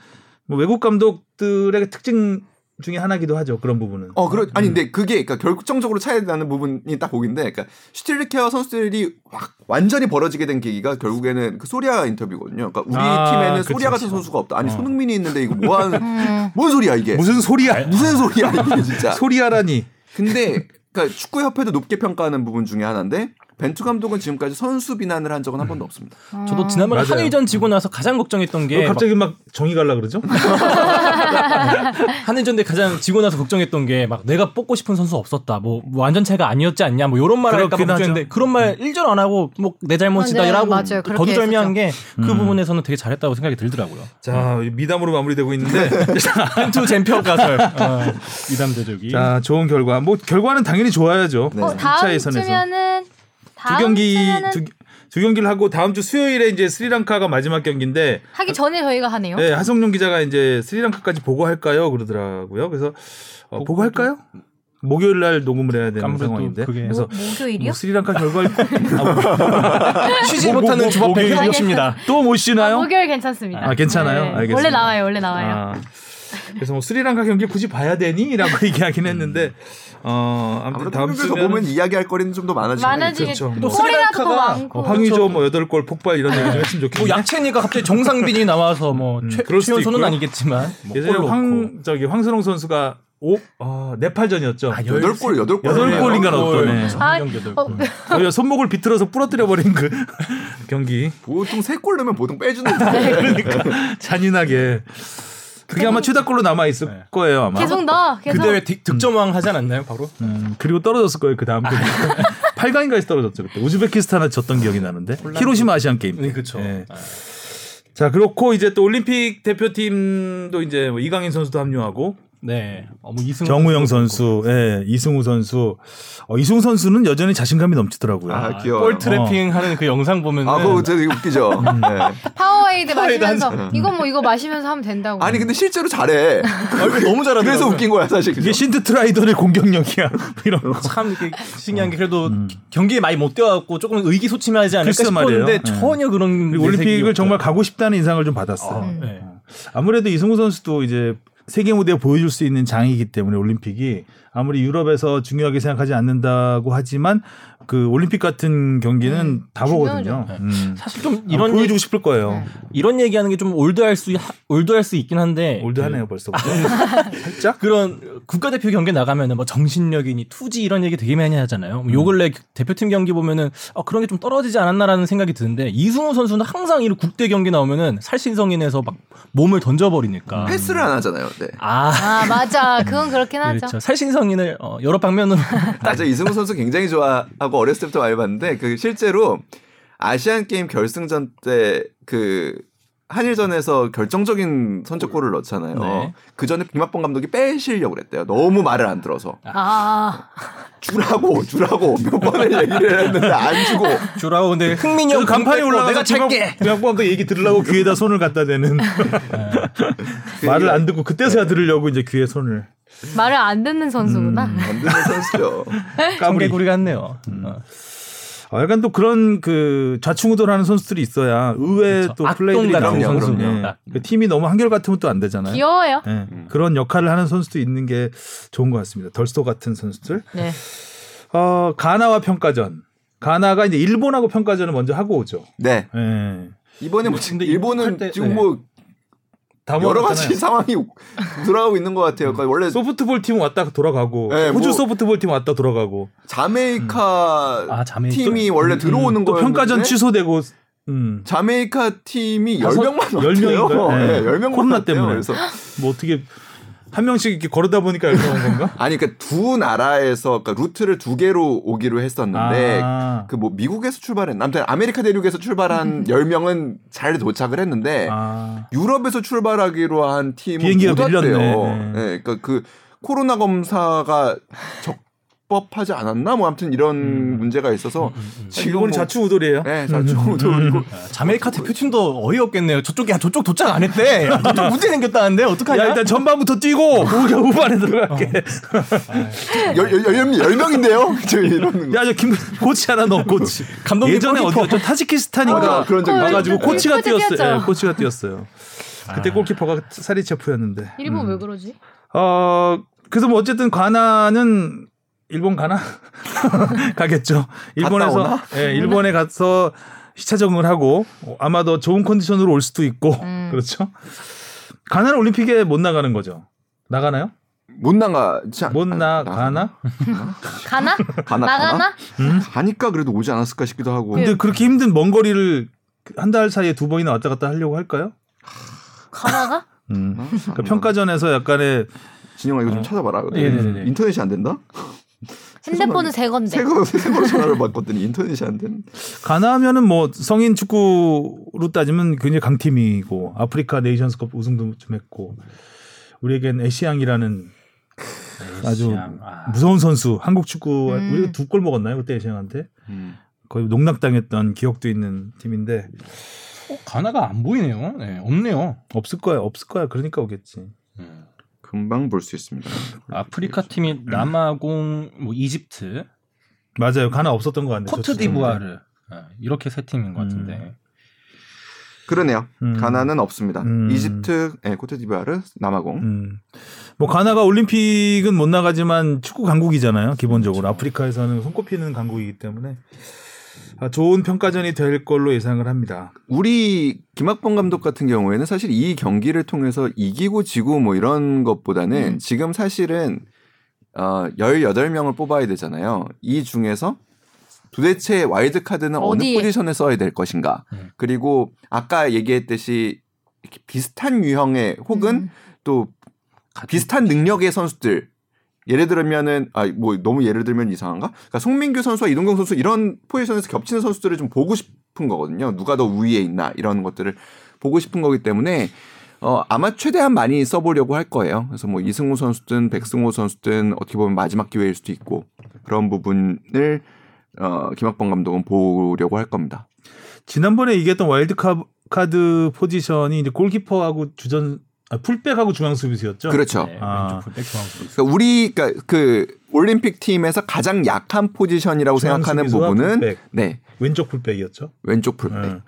뭐 외국 감독들의 특징 중에 하나기도 하죠 그런 부분은. 어, 그러, 아니, 근데 그게, 그러니까 결정적으로 차이 나는 부분이 딱 보기인데, 그러니까 슈틸리케와 선수들이 확 완전히 벌어지게 된 계기가 결국에는 그 소리아 인터뷰거든요. 그러니까 우리 아, 팀에는 그치, 소리아 같은 그치. 선수가 없다. 아니, 어. 손흥민이 있는데 이거 뭐 하는, 음. 뭔 소리야, 이게. 무슨 소리야? 무슨 소리야, 이게 진짜. 소리야라니. 근데 그러니까 축구 협회도 높게 평가하는 부분 중에 하나인데 벤투 감독은 지금까지 선수 비난을 한 적은 한 번도 없습니다. 저도 지난번에 맞아요. 한일전 지고 나서 가장 걱정했던 게왜 갑자기 막 정이 갈라 그러죠? 한일전 때 가장 지고 나서 걱정했던 게 막 내가 뽑고 싶은 선수 없었다. 뭐, 뭐 완전체가 아니었지 않냐. 뭐 이런 말 할까 걱정했는데 하죠. 그런 말 일절 안 하고 뭐 내 잘못이다 아, 네, 거두절미한 게그 음. 부분에서는 되게 잘했다고 생각이 들더라고요. 자 미담으로 마무리되고 있는데 한투 젠표 가설 어, 이담 대적이. 자 좋은 결과 뭐 결과는 당연히 좋아야죠. 네. 어, 다음 2차 예선에서 주면은 두 경기 두, 두 경기를 하고 다음 주 수요일에 이제 스리랑카가 마지막 경기인데 하기 전에 저희가 하네요. 네, 하성룡 기자가 이제 스리랑카까지 보고할까요? 그러더라고요. 그래서 어, 보고할까요? 목요일 날 녹음을 해야 되는 상황인데. 그게- 그래서 뭐, 목요일이요? 뭐 스리랑카 결과를 아, 쉬지 뭐, 못하는 뭐, 주밥 목요일- 백이었습니다. 또 못 쉬나요? 목요일 괜찮습니다. 아, 괜찮아요? 네. 알겠습니다. 원래 나와요. 원래 나와요. 아, 그래서 뭐 스리랑카 경기 굳이 봐야 되니?라고 얘기하긴 했는데 어 아무튼 다음 주면 보면 이야기할 거리는 좀 더 많아지죠. 많아지겠죠. 그렇죠. 뭐 꼴이라도 더 스리랑카가 많고. 황의조 뭐 여덟 골 폭발 이런 얘기 좀 했으면 좋겠네. 뭐 약체니까 갑자기 정상빈이 나와서 뭐 음, 최, 최연소는. 아니겠지만 뭐 예전에. 황 저기 황선홍 선수가 오 어, 네팔전이었죠. 아, 여덟 골 여덟 골. 여덟 골인가 골. 넣었더네. 아, 어, 손목을 비틀어서 부러뜨려 버린 그 경기 보통 세골 넣으면 보통 빼주는데. 잔인하게 그게 아마 최다골로 남아 있을 네. 거예요 아마. 계속 넣어. 계속. 그 대회 득- 득점왕 하지 않았나요 바로? 음, 그리고 떨어졌을 거예요 그 다음 경기. 8강인가에서 떨어졌죠 그때. 우즈베키스탄한테 졌던 기억이 나는데. 히로시마 아시안 게임. 때. 네, 그렇죠. 예. 자 그렇고 이제 또 올림픽 대표팀도 이제 뭐 이강인 선수도 합류하고 네. 어, 뭐 이승우 정우영 선수, 예, 이승우 선수. 어, 이승우 선수는 여전히 자신감이 넘치더라고요. 아. 귀여워. 볼 트래핑 하는 그 영상 보면은 아, 그거 되게 웃기죠. 네. 파워에이드 파워에이드 마시면서 이거 뭐 이거 마시면서 하면 된다고. 아니 근데 실제로 잘해. 아, 너무 잘하더라고요. 그래서 웃긴 거야 사실. 그죠? 이게 신트트라위던의 공격력이야. 이런 거. 참 이렇게 신기한 게 그래도 경기에 많이 못 뛰어갖고 조금 의기소침하지 않을까 글쎄 말이에요. 싶었는데 네. 전혀 그런 올림픽을 내색이 정말. 가고 싶다는 인상을 좀 받았어요. 음. 네. 아무래도 이승우 선수도 이제 세계 무대에 보여줄 수 있는 장이기 때문에 올림픽이 아무리 유럽에서 중요하게 생각하지 않는다고 하지만 그 올림픽 같은 경기는 음, 다 보거든요. 음. 사실 좀 이런 이런 보여주고 얘기, 싶을 거예요. 네. 이런 얘기하는 게 좀 올드할 수 하- 올드할 수 있긴 한데 올드하네요 벌써부터. 살짝. 그런 국가대표 경기 나가면은 뭐 정신력이니 투지 이런 얘기 되게 많이 하잖아요. 음. 요 근래 대표팀 경기 보면은 어, 그런 게 좀 떨어지지 않았나라는 생각이 드는데 이승우 선수는 항상 이런 국대 경기 나오면은 살신성인에서 막 몸을 던져버리니까. 패스를 안 하잖아요. 네. 아 아 맞아. 그건 그렇긴 하죠. 그렇죠. 살신성인을 어, 여러 방면으로 맞아 이승우 선수 굉장히 좋아하고 어렸을 때부터 많이 봤는데 그 실제로 아시안 게임 결승전 때 그 한일전에서 결정적인 선제골을 넣잖아요. 네. 그 전에 김학범 감독이 빼시려고 그랬대요. 너무 말을 안 들어서 아 주라고 주라고 몇 번을 얘기를 했는데 안 주고 주라고 근데 흥민이 형그 간판에 공 뺏고 올라가서 내가 찰게. 김학범도 얘기 들으려고 귀에다 손을 갖다 대는 말을 안 듣고 그때서야 들으려고 이제 귀에 손을 말을 안 듣는 선수구나. 음. 안 듣는 선수죠. 까불이. 청개구리 같네요. 음. 어. 어, 약간 또 그런 그 좌충우돌하는 선수들이 있어야 의외 그렇죠. 또 플레이들이 나오고 선수. 예. 딱. 그 팀이 너무 한결 같으면 또 안 되잖아요. 귀여워요. 예. 그런 역할을 하는 선수도 있는 게 좋은 것 같습니다. 덜스토 같은 선수들. 네. 어, 가나와 평가전. 가나가 이제 일본하고 평가전을 먼저 하고 오죠. 네 예. 이번에 뭐 근데 일본은 할 때- 지금 네. 뭐다 여러 가지. 상황이 돌아가고 있는 것 같아요. 그러니까 원래 소프트볼 팀 왔다 돌아가고 네, 호주 뭐- 소프트볼 팀 왔다 돌아가고 자메이카 아, 자메이카. 팀이 원래 들어오는 또 거였는데 평가전 취소되고 음. 자메이카 팀이 다섯- 10명만 열 명인가요? 네. 네, 10명만 코로나. 때문에. 그래서 뭐 어떻게 한 명씩 이렇게 걸어다 보니까 이렇게 온 건가? 아니 그러니까 두 나라에서 그러니까 루트를 두 개로 오기로 했었는데 아. 그뭐 미국에서 출발한 아무튼 아메리카 대륙에서 출발한 10명은 잘 도착을 했는데 아. 유럽에서 출발하기로 한 팀은 못 왔대요. 네. 네. 그러니까 그 코로나 검사가 적 법하지 않았나 뭐 아무튼 이런 음. 문제가 있어서 지금 일본이 뭐- 좌충우돌이에요. 네, 좌충우돌이고 자메이카 대표팀도 어이없겠네요. 저쪽이 야, 저쪽 도착 안 했대. 야, 저쪽 문제 생겼다는데 어떡하냐? 야 일단 전반부터 뛰고 후반 후반에 들어갈게. 열, 열, 열, 열 명인데요? 저 이러는 거. 야저 김 코치 하나 넣어 코치. 감독님 예전에. 어디였죠? 타지키스탄인가 아, 그런 적이 와가지고 있었죠. 코치가 코치 뛰었어요. 예, 코치가 뛰었어요. 그때 골키퍼가 사리체프였는데. 일본 왜 그러지? 어 그래서 뭐 어쨌든 가나는 일본 가나 가겠죠. 일본에서? 예, 일본에 가서 시차 적응을 하고 어, 아마도 좋은 컨디션으로 올 수도 있고 음. 그렇죠. 가나는 올림픽에 못 나가는 거죠. 나가나요? 못 나가지 않- 못 아, 나가나? 가나? 가나 나가나? 가니까 그래도 오지 않았을까 싶기도 하고 근데 그렇게 힘든 먼 거리를 한 달 사이에 두 번이나 왔다 갔다 하려고 할까요? 가나가? 음. 아, 그러니까 평가전에서 약간의 진영아 이거 좀 찾아봐라. 예, 네, 네, 네. 인터넷이 안 된다? 핸드폰은 새 건데. 새 거 새거 전화를 바꿨더니 인터넷이 안 되는. 가나면은 뭐 성인 축구로 따지면 굉장히 강팀이고 아프리카 네이션스컵 우승도 좀 했고 우리에겐 에시앙이라는 아주 에시앙, 아. 무서운 선수 한국 축구 음. 우리가 두 골 먹었나요 그때 에시앙한테 거의 농락당했던 기억도 있는 팀인데 어, 가나가 안 보이네요. 네, 없네요. 없을 거야, 없을 거야. 그러니까 오겠지. 금방 볼 수 있습니다. 아프리카 팀이 남아공, 뭐 이집트, 맞아요. 가나 없었던 것 같네요. 코트디부아르 아, 이렇게 세 팀인 것 같은데. 그러네요. 음. 가나는 없습니다. 음. 이집트, 예, 코트디부아르, 남아공. 음. 뭐 가나가 올림픽은 못 나가지만 축구 강국이잖아요. 기본적으로 아프리카에서는 손꼽히는 강국이기 때문에 아, 좋은 평가전이 될 걸로 예상을 합니다. 우리 김학범 감독 같은 경우에는 사실 이 경기를 통해서 이기고 지고 뭐 이런 것보다는 음. 지금 사실은 어 18명을 뽑아야 되잖아요. 이 중에서 도대체 와일드 카드는 어느? 포지션에 써야 될 것인가? 음. 그리고 아까 얘기했듯이 비슷한 유형의 혹은 음. 또 비슷한 능력의 선수들 예를 들면은 아 뭐 너무 예를 들면 이상한가? 그러니까 송민규 선수와 이동경 선수 이런 포지션에서 겹치는 선수들을 좀 보고 싶은 거거든요. 누가 더 우위에 있나 이런 것들을 보고 싶은 거기 때문에 어 아마 최대한 많이 써보려고 할 거예요. 그래서 뭐 이승우 선수든 백승호 선수든 어떻게 보면 마지막 기회일 수도 있고 그런 부분을 어 김학범 감독은 보려고 할 겁니다. 지난번에 이겼던 와일드 카- 카드 포지션이 이제 골키퍼하고 주전 아, 풀백하고 중앙 수비수였죠. 그렇죠. 네, 아. 왼쪽 풀백 중앙수. 그러니까 우리 그러니까 그 올림픽 팀에서 가장 약한 포지션이라고 중앙 생각하는 부분은 풀백. 네 왼쪽 풀백이었죠. 왼쪽 풀백. 예.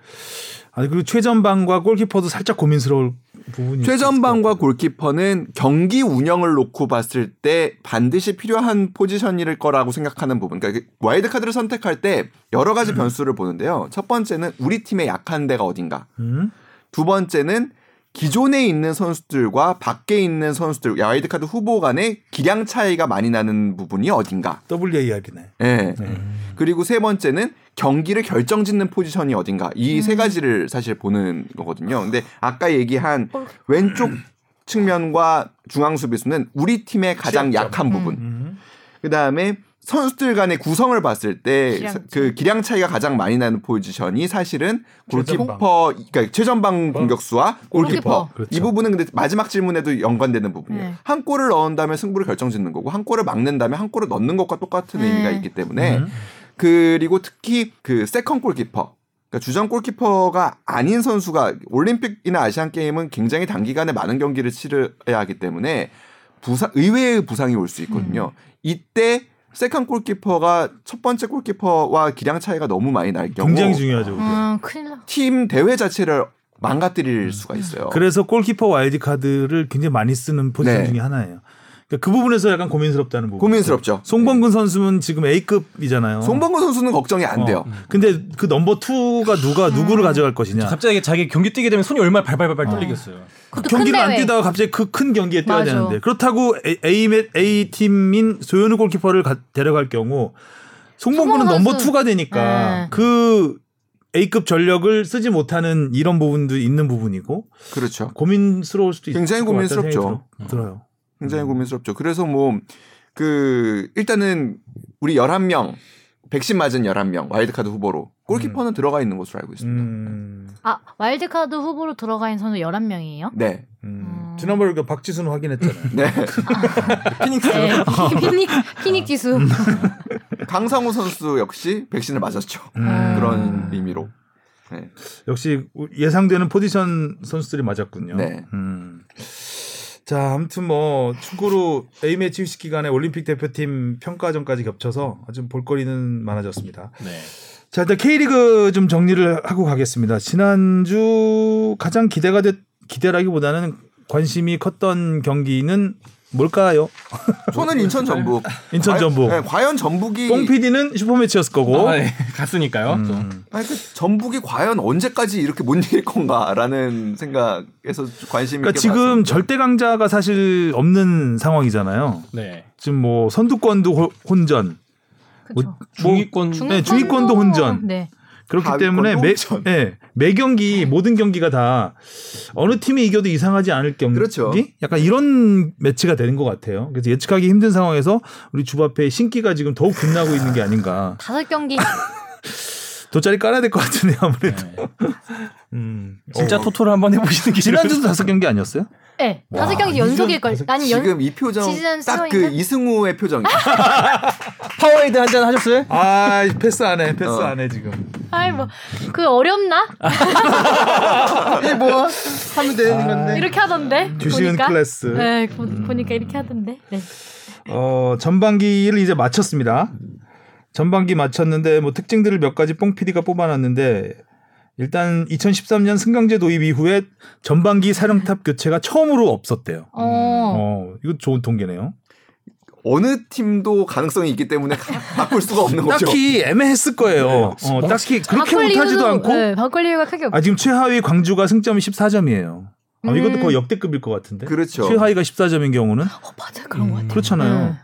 아니 그리고 최전방과 골키퍼도 살짝 고민스러울 부분이 최전방과 골키퍼는 경기 운영을 놓고 봤을 때 반드시 필요한 포지션일 거라고 생각하는 부분. 그러니까 와일드 카드를 선택할 때 여러 가지 변수를 보는데요. 첫 번째는 우리 팀의 약한 데가 어딘가. 음? 두 번째는 기존에 있는 선수들과 밖에 있는 선수들, 와일드 카드 후보 간의 기량 차이가 많이 나는 부분이 어딘가. WAR이네. 예. 네. 그리고 세 번째는 경기를 결정짓는 포지션이 어딘가 이세 가지를 사실 보는 거거든요. 근데 아까 얘기한 왼쪽 측면과 중앙 수비수는 우리 팀의 가장 취약점. 약한 부분. 음. 그 다음에 선수들 간의 구성을 봤을 때 그 기량 차이가 가장 많이 나는 포지션이 사실은 최전방. 골키퍼, 그러니까 최전방 공격수와 골키퍼. 골키퍼. 그렇죠. 이 부분은 근데 마지막 질문에도 연관되는 부분이에요. 네. 한 골을 넣은다면 승부를 결정짓는 거고 한 골을 막는다면 한 골을 넣는 것과 똑같은 네. 의미가 있기 때문에 음. 그리고 특히 그 second 골키퍼 그러니까 주전 골키퍼가 아닌 선수가 올림픽이나 아시안 게임은 굉장히 단기간에 많은 경기를 치러야 하기 때문에 부상 의외의 부상이 올 수 있거든요. 이때 second 골키퍼가 첫 번째 골키퍼와 기량 차이가 너무 많이 날 경우 굉장히 중요하죠. 그게. 음, 큰일 나. 팀 대회 자체를 망가뜨릴 수가 있어요. 그래서 골키퍼 와일드 카드를 굉장히 많이 쓰는 포지션 네. 중에 하나예요. 그러니까 그 부분에서 약간 고민스럽다는 부분. 고민스럽죠. 송범근 선수는 지금 A급이잖아요. 송범근 선수는 걱정이 안 돼요. 어. 근데 그 number two가 누가 누구를 가져갈 것이냐. 갑자기 자기 경기 뛰게 되면 손이 얼마나 발발발발 떨리겠어요. 그것도 큰 경기를 안. 뛰다가 갑자기 그 큰 경기에 뛰어야 맞아. 되는데 그렇다고 A, A, A 팀인 조현우 골키퍼를 가- 데려갈 경우 송범근은 송범근 넘버. 투가 되니까 네. 그 A급 전력을 쓰지 못하는 이런 부분도 있는 부분이고 그렇죠. 고민스러울 수도 있을 굉장히 고민스럽죠. 들어요. 굉장히 고민스럽죠. 그래서 뭐 그 일단은 우리 11명 백신 맞은 11명 와일드카드 후보로 골키퍼는 들어가 있는 것으로 알고 있습니다. 음, 아, 와일드카드 후보로 들어가 있는 선수 11명이에요? 네. 음. 음. 지난번에 그 박지수는 확인했잖아요. 네. 네. 피닉, 피닉 지수. 강상우 선수 역시 백신을 맞았죠. 음. 그런 의미로. 네. 역시 예상되는 포지션 선수들이 맞았군요. 네. 음. 자, 아무튼 뭐 축구로 A 매치 휴식 기간에 올림픽 대표팀 평가전까지 겹쳐서 아주 볼거리는 많아졌습니다. 네. 자, 일단 K리그 좀 정리를 하고 가겠습니다. 지난주 가장 기대가 됐 기대라기보다는 관심이 컸던 경기는 뭘까요? 저는 인천 전북. 인천 전북. 과연, 네, 과연 전북이 뽕 PD는 슈퍼매치였을 거고. 아, 네. 갔으니까요. 또. 음. 아니 그 전북이 과연 언제까지 이렇게 못 이길 건가라는 생각에서 관심이 그러니까 있게 지금 봤었는데. 절대 강자가 사실 없는 상황이잖아요. 네. 지금 뭐 선두권도 호- 혼전, 그쵸. 중위권 네, 중위권도 혼전. 네. 그렇기 때문에 매. 예, 매 경기 모든 경기가 다 어느 팀이 이겨도 이상하지 않을 경기, 그렇죠. 약간 이런 매치가 되는 것 같아요. 그래서 예측하기 힘든 상황에서 우리 주바페의 신기가 지금 더욱 빛나고 있는 게 아닌가. 다섯 경기. 돗자리 깔아야 될 것 같은데 아무래도. 네. 음. 진짜 어. 토토를 한번 해보시는 게 지난주도 다섯 경기 아니었어요? 네, 와, 다섯 경기 이전 연속일 걸. 다섯- 아니 연 지금 이 표정 딱 그? 이승우의 표정이야. 파워에이드 한 잔 하셨어요? 아 패스 안 해, 패스 어. 안해 지금. 아이 뭐그 어렵나? 뭐 하면 되는 건데. 이렇게 하던데. 주시은. 클래스. 네, 보, 보니까 이렇게 하던데. 네. 어, 전반기를 이제 마쳤습니다. 전반기 마쳤는데 뭐 특징들을 몇 가지 뽕 PD가 뽑아놨는데 일단 2013년 승강제 도입 이후에 전반기 사령탑 교체가 처음으로 없었대요. 어. 어, 이거 좋은 통계네요. 어느 팀도 가능성이 있기 때문에 가- 바꿀 수가 없는 거죠. 딱히 애매했을 거예요. 어, 딱히 그렇게 못하지도 않고 네, 바꿀 이유가 크게 없. 아 지금 최하위 광주가 승점이 14점이에요. 아, 이것도 음. 거의 역대급일 것 같은데. 그렇죠. 최하위가 14점인 경우는 어, 맞아 그런 것 같아. 그렇잖아요. 네.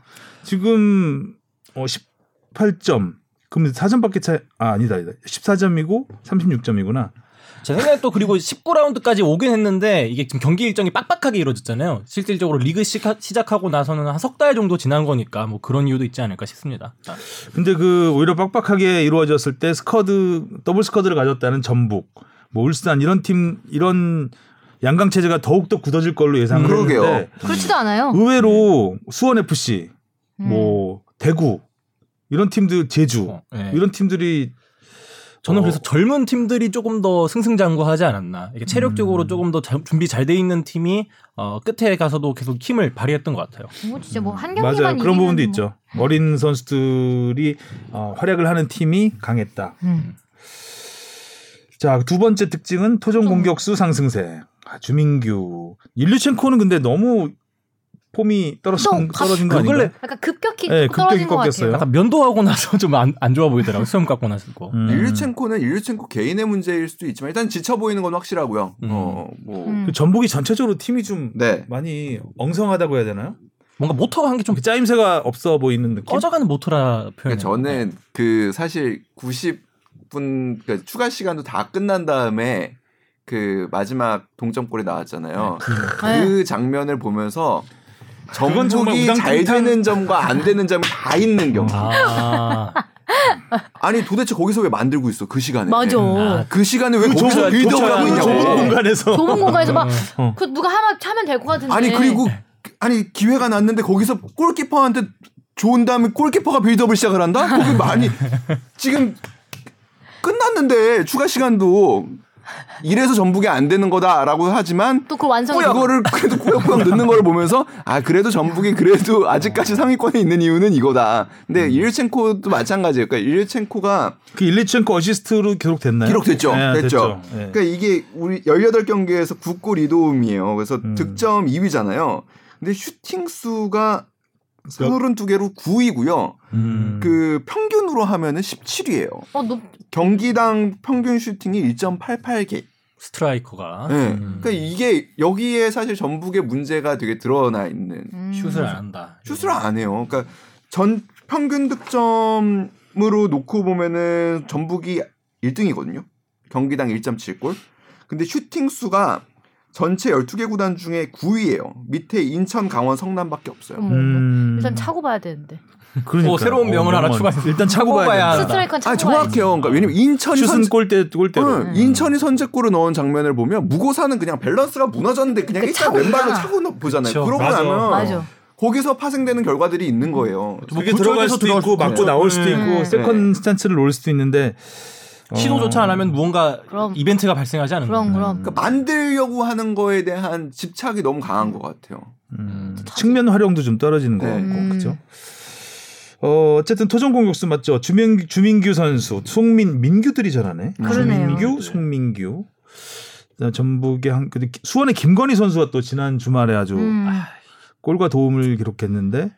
지금 어 18점. 그럼 4점밖에 차이 아 아니다 아니다. 14점이고 36점이구나. 제 생각에 또 그리고 19라운드까지 오긴 했는데 이게 지금 경기 일정이 빡빡하게 이루어졌잖아요. 실질적으로 리그 시카, 시작하고 나서는 한 석 달 정도 지난 거니까 뭐 그런 이유도 있지 않을까 싶습니다. 근데 그 오히려 빡빡하게 이루어졌을 때 squad double squad를 가졌다는 전북, 뭐 울산 이런 팀 이런 양강 체제가 더욱 더 굳어질 걸로 예상을 음, 그러게요. 했는데 그렇지도 않아요. 의외로 수원 FC, 음. 뭐 대구 이런 팀들 제주 어, 네. 이런 팀들이 저는 어. 그래서 젊은 팀들이 조금 더 승승장구하지 않았나. 이게 체력적으로 음. 조금 더 자- 준비 잘 돼 있는 팀이 어, 끝에 가서도 계속 힘을 발휘했던 것 같아요. 뭐 진짜 뭐 한 경기만 맞아요 그런 부분도 뭐. 있죠. 어린 선수들이 어, 활약을 하는 팀이 강했다. 음. 자, 두 번째 특징은 토종 좀- 공격수 상승세. 아, 주민규. 일류첸코는 근데 너무 폼이 떨어진, 떨어진 거그 근래- 아닌가요? 약간 급격히 네, 떨어진 급격히 것 꺾였어요. 같아요. 약간 면도하고 나서 좀 안 안 좋아 보이더라고요. 수염 깎고 나서. 음. 일류첸코는 일류첸코 개인의 문제일 수도 있지만 일단 지쳐 보이는 건 확실하고요. 음. 어, 뭐 음. 그 전북이 전체적으로 팀이 좀 네. 많이 엉성하다고 해야 되나요? 뭔가 모터가 한 게좀그 짜임새가 없어 보이는 느낌? 꺼져가는 모터라 표현. 그러니까 저는 그 사실 90분 그러니까 추가 시간도 다 끝난 다음에 그 마지막 동점골이 나왔잖아요. 네. 그 장면을 보면서 전북이 잘 되는 점과 안 되는 점이 다 있는 경기. 아, 아니 도대체 거기서 왜 만들고 있어 그 시간에? 맞아. 아, 그 시간에 왜 거기서 좁은- 빌드업을 하고 있냐고. 좁은 공간에서 좁은 공간에서 막 어. 그 누가 하면 차면 될 것 같은데. 아니 그리고 아니 기회가 났는데 거기서 골키퍼한테 좋은 다음에 골키퍼가 빌드업을 시작을 한다? 거기 많이 지금 끝났는데 추가 시간도 이래서 전북이 안 되는 거다라고 하지만 또 그 완성이 그거를 그래도 꾸역꾸역 넣는 걸 보면서 아 그래도 전북이 그래도 아직까지 상위권에 있는 이유는 이거다. 근데 일류첸코도 마찬가지예요. 그러니까 일류첸코가 그 일리첸코 어시스트로 기록됐나요? 기록됐죠. 네, 됐죠. 네. 그러니까 이게 우리 18경기에서 9골 2도움이에요. 그래서 음. 득점 2위잖아요. 근데 슈팅 수가 32개로 9위고요. 음. 그 평균으로 하면은 17위예요. 어, 높, 경기당 평균 슈팅이 1.88개. 스트라이커가 네. 음. 그러니까 이게 여기에 사실 전북의 문제가 되게 드러나 있는 음. 슛을 안 한다. 슛을 안 해요. 그러니까 전 평균 득점으로 놓고 보면은 전북이 1등이거든요. 경기당 1.7골. 근데 슈팅 수가 전체 12개 구단 중에 9위예요. 밑에 인천, 강원, 성남밖에 없어요. 어머, 음. 일단 차고 봐야 되는데. 그러니까. 오, 새로운 명을 하나 명언. 추가했어요. 일단 차고 차고 봐야. 스트라이커는 차고 아 정확해요. 그러니까 왜냐면 인천이 슛은 선제, 골대 골대로. 응, 인천이 선제골을 넣은 장면을 보면 무고사는 그냥 밸런스가 무너졌는데 그냥 그 일단 차고 왼발로? 차고 넣- 보잖아요. 그쵸. 그러고 맞아. 나면 맞아. 거기서 파생되는 결과들이 있는 거예요. 그게 뭐 들어갈 수도 있고 맞고. 나올 수도 있고 네. second 스탠스를 놓을 수도 있는데 어, 시도조차 안 하면 무언가 그럼. 이벤트가 발생하지 않는 그럼 그럼. 그러니까 만들려고 하는 거에 대한 집착이 너무 강한 것 같아요. 음, 측면 활용도 좀 떨어지는 것 네. 같고 음. 그렇죠. 어, 어쨌든 토종 공격수 맞죠. 주민 주민규 선수, 송민 민규들이 잘하네. 그러네요. 주민규, 송민규. 그다음 전북의 한 수원의 김건희 선수가 또 지난 주말에 아주 음. 골과 도움을 기록했는데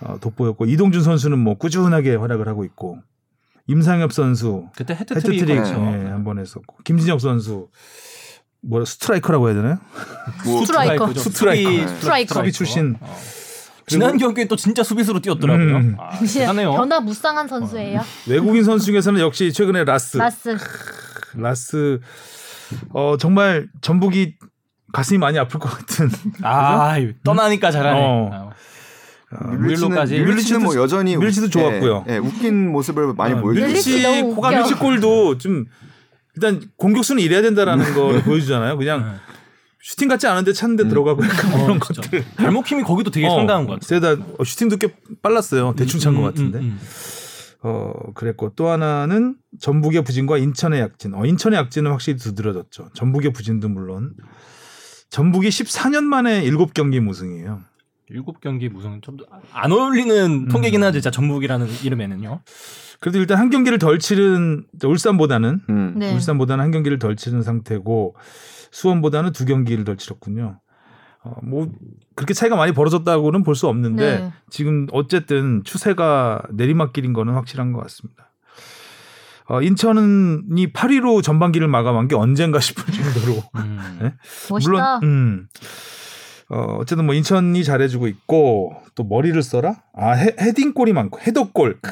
어, 돋보였고 이동준 선수는 뭐 꾸준하게 활약을 하고 있고 임상협 선수 그때 해트트릭 그렇죠. 예, 한번 했었고 김진혁 선수 뭐 스트라이커라고 해야 되나요? 뭐 스트라이커. 스트라이커. 스트라이커. 수비 출신. 어. 지난 경기에 또 진짜 수비수로 뛰었더라고요. 음. 아, 대단해요. 변화 무쌍한 선수예요. 외국인 선수 중에서는 역시 최근에 라스 라스. 라스 어 정말 전북이 가슴이 많이 아플 것 같은 아, 떠나니까 잘하네. 어. 아, 무릴로까지. 뮬리치는 뭐 여전히 뮬리치도 좋았고요. 예, 예, 웃긴 모습을 많이 아, 보여주고 뮬리치 뮬리치 너무 호감 웃겨. 뮬리치 골도 좀 일단 공격수는 이래야 된다라는 걸 보여주잖아요. 그냥 슈팅 같지 않은데 찼는데 들어가고 약간 그런 것들. 발목 힘이 거기도 되게 상당한 것 같아요. 세다 어, 슈팅도 꽤 빨랐어요. 대충 찬것 음, 같은데. 음, 음. 어 그랬고 또 하나는 전북의 부진과 인천의 약진. 어 인천의 약진은 확실히 두드러졌죠. 전북의 부진도 물론. 전북이 14년 만에 7경기 무승이에요. 일곱 경기 무슨 좀 안 어울리는 통계긴 하죠. 진짜 전북이라는 이름에는요. 그래도 일단 한 경기를 덜 치른 울산보다는 음. 네. 울산보다는 한 경기를 덜 치른 상태고 수원보다는 두 경기를 덜 치렀군요. 어, 뭐 그렇게 차이가 많이 벌어졌다고는 볼 수 없는데 네. 지금 어쨌든 추세가 내리막길인 거는 확실한 것 같습니다. 어, 인천이 8위로 전반기를 마감한 게 언젠가 싶을 정도로 음. 네? 멋있다. 물론 음. 어, 어쨌든 뭐 인천이 잘해주고 있고 또 머리를 써라? 아 헤, 헤딩골이 많고 헤더골 크,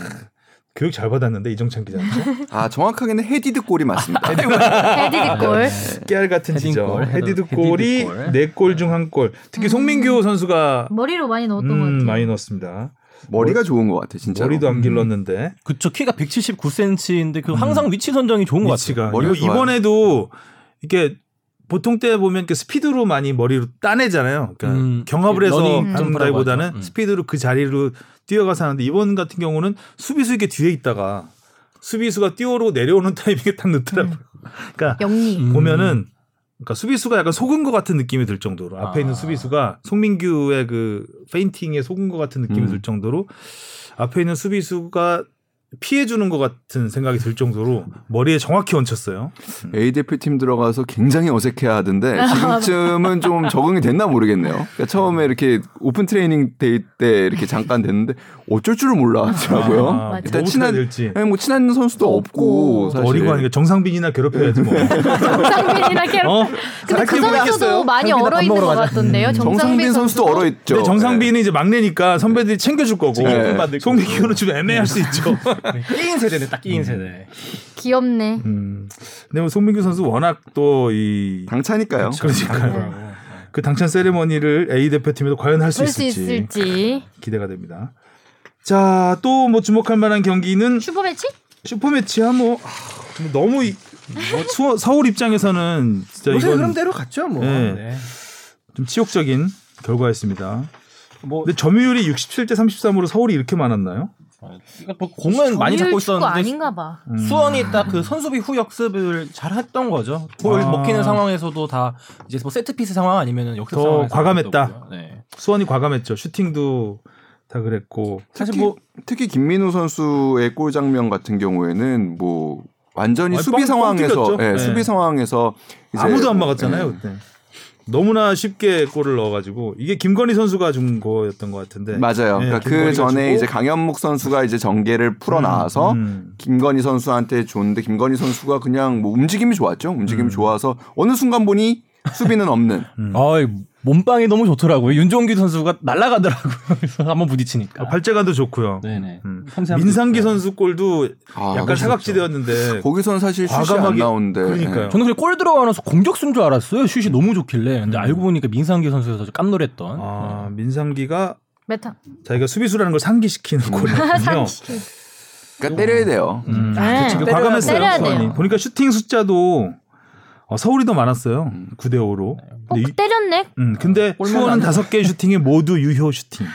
교육 잘 받았는데 이정찬 기자님 아 정확하게는 headed 골이 맞습니다. headed 골. 깨알 같은 지점. headed 골이 headed 골. 네골 중 한 골. 특히 송민규 선수가 머리로 많이 넣었던 것 음, 같아요. 많이 넣었습니다. 머리가 좋은 것 같아 진짜. 머리도 안 길렀는데 그쵸 키가 179cm인데 그 항상 위치 선정이 좋은 것 같아요. 머리가. 이번에도 이게 보통 때 보면 그 스피드로 많이 머리로 따내잖아요. 그러니까 음, 경합을 해서 하는다기보다는. 음. 스피드로 그 자리로 뛰어가서 하는데 이번 같은 경우는 수비수 이게 뒤에 있다가 수비수가 뛰어오르고 내려오는 타이밍에 딱 넣더라고요. 그러니까 영리. 음. 보면은 그러니까 수비수가 약간 속은 것 같은 느낌이 들 정도로 앞에 아. 있는 수비수가 송민규의 그 페인팅에 속은 것 같은 느낌이 음. 들 정도로 앞에 있는 수비수가 피해 주는 것 같은 생각이 들 정도로 머리에 정확히 얹혔어요. A 대표팀 들어가서 굉장히 어색해하던데 지금쯤은 좀 적응이 됐나 모르겠네요. 그러니까 처음에 이렇게 open training day 때 이렇게 잠깐 됐는데 어쩔 줄을 몰라 하더라고요. 아, 맞아. 일단 친한 될지. 아니, 뭐 친한 선수도 없고. 사실 어리고 하니까 정상빈이나 괴롭혀야지 뭐. 정상빈이나 괴롭. 어? 근데 그 선수도? 많이 얼어 밥 있는 것. 같던데요. 정상빈 선수도 얼어 있죠. 근데 정상빈은 이제 막내니까 선배들이 챙겨줄 거고 네. 송민규는 좀 애매할 수 있죠. 끼인 세대네 딱 끼인 세대. 귀엽네. 음. 근데 뭐 송민규 선수 워낙 또이 강차니까요. 그러니까요. 그 당찬 세레머니를 A 대표팀에도 과연 할 수 있을지 있을지. 기대가 됩니다. 자, 또 뭐 주목할 만한 경기는 슈퍼매치? 슈퍼매치야 뭐 아, 너무 이- 뭐 수원- 서울 입장에서는 진짜 이건 흐름대로 갔죠 뭐. 네. 네. 좀 치욕적인 결과였습니다. 뭐 근데 점유율이 67대 33으로 서울이 이렇게 많았나요? 그러니까 뭐 공은 많이 잡고 있었는데 아닌가 봐. 음. 수원이 딱 그 선수비 후 역습을 잘 했던 거죠. 골 아. 먹히는 상황에서도 다 이제 뭐 세트 피스 상황 아니면은 역습 더 상황에서 과감했다. 네. 수원이 과감했죠. 슈팅도 다 그랬고 사실 특히, 뭐 특히 김민우 선수의 골 장면 같은 경우에는 뭐 완전히 아니, 수비 뻥- 뻥 상황에서 뚫렸죠. 예, 네. 수비 상황에서 이제 아무도 안 막았잖아요 예. 그때. 너무나 쉽게 골을 넣어가지고 이게 김건희 선수가 준 거였던 것 같은데. 맞아요. 네, 그러니까 그 전에. 이제 강현묵 선수가 이제 전개를 풀어 나와서 음. 김건희 선수한테 줬는데 김건희 선수가 그냥 뭐 움직임이 좋았죠. 움직임이 음. 좋아서 어느 순간 보니 수비는 없는. 아, 몸빵이 너무 좋더라고요. 윤종기 선수가 날아가더라고요. 그래서 한번 부딪히니까. 아, 발재간도 좋고요. 네네. 음. 민상기. 선수 골도 아, 약간 그렇죠. 사각지대였는데 거기서는 사실 슛이 안 과감하게- 나오는데. 그러니까요. 예. 저는 그냥 골 들어가면서 공격수인 줄 알았어요. 슛이 너무 좋길래. 근데 음. 알고 보니까 민상기 선수여서 깜놀했던. 아, 민상기가 메타. 자기가 수비수라는 걸 상기시키는 골이었군요. 상기시키. 그러니까 때려야 돼요. 음. 네. 그쵸. 때려야 과감했어요. 때려야. 돼요. 보니까 슈팅 숫자도 어, 서울이 더 많았어요. 음. 9대 5로. 어, 때렸네. 음, 근데 골만 수원은 안 다섯 개의 슈팅에 모두 유효 슈팅.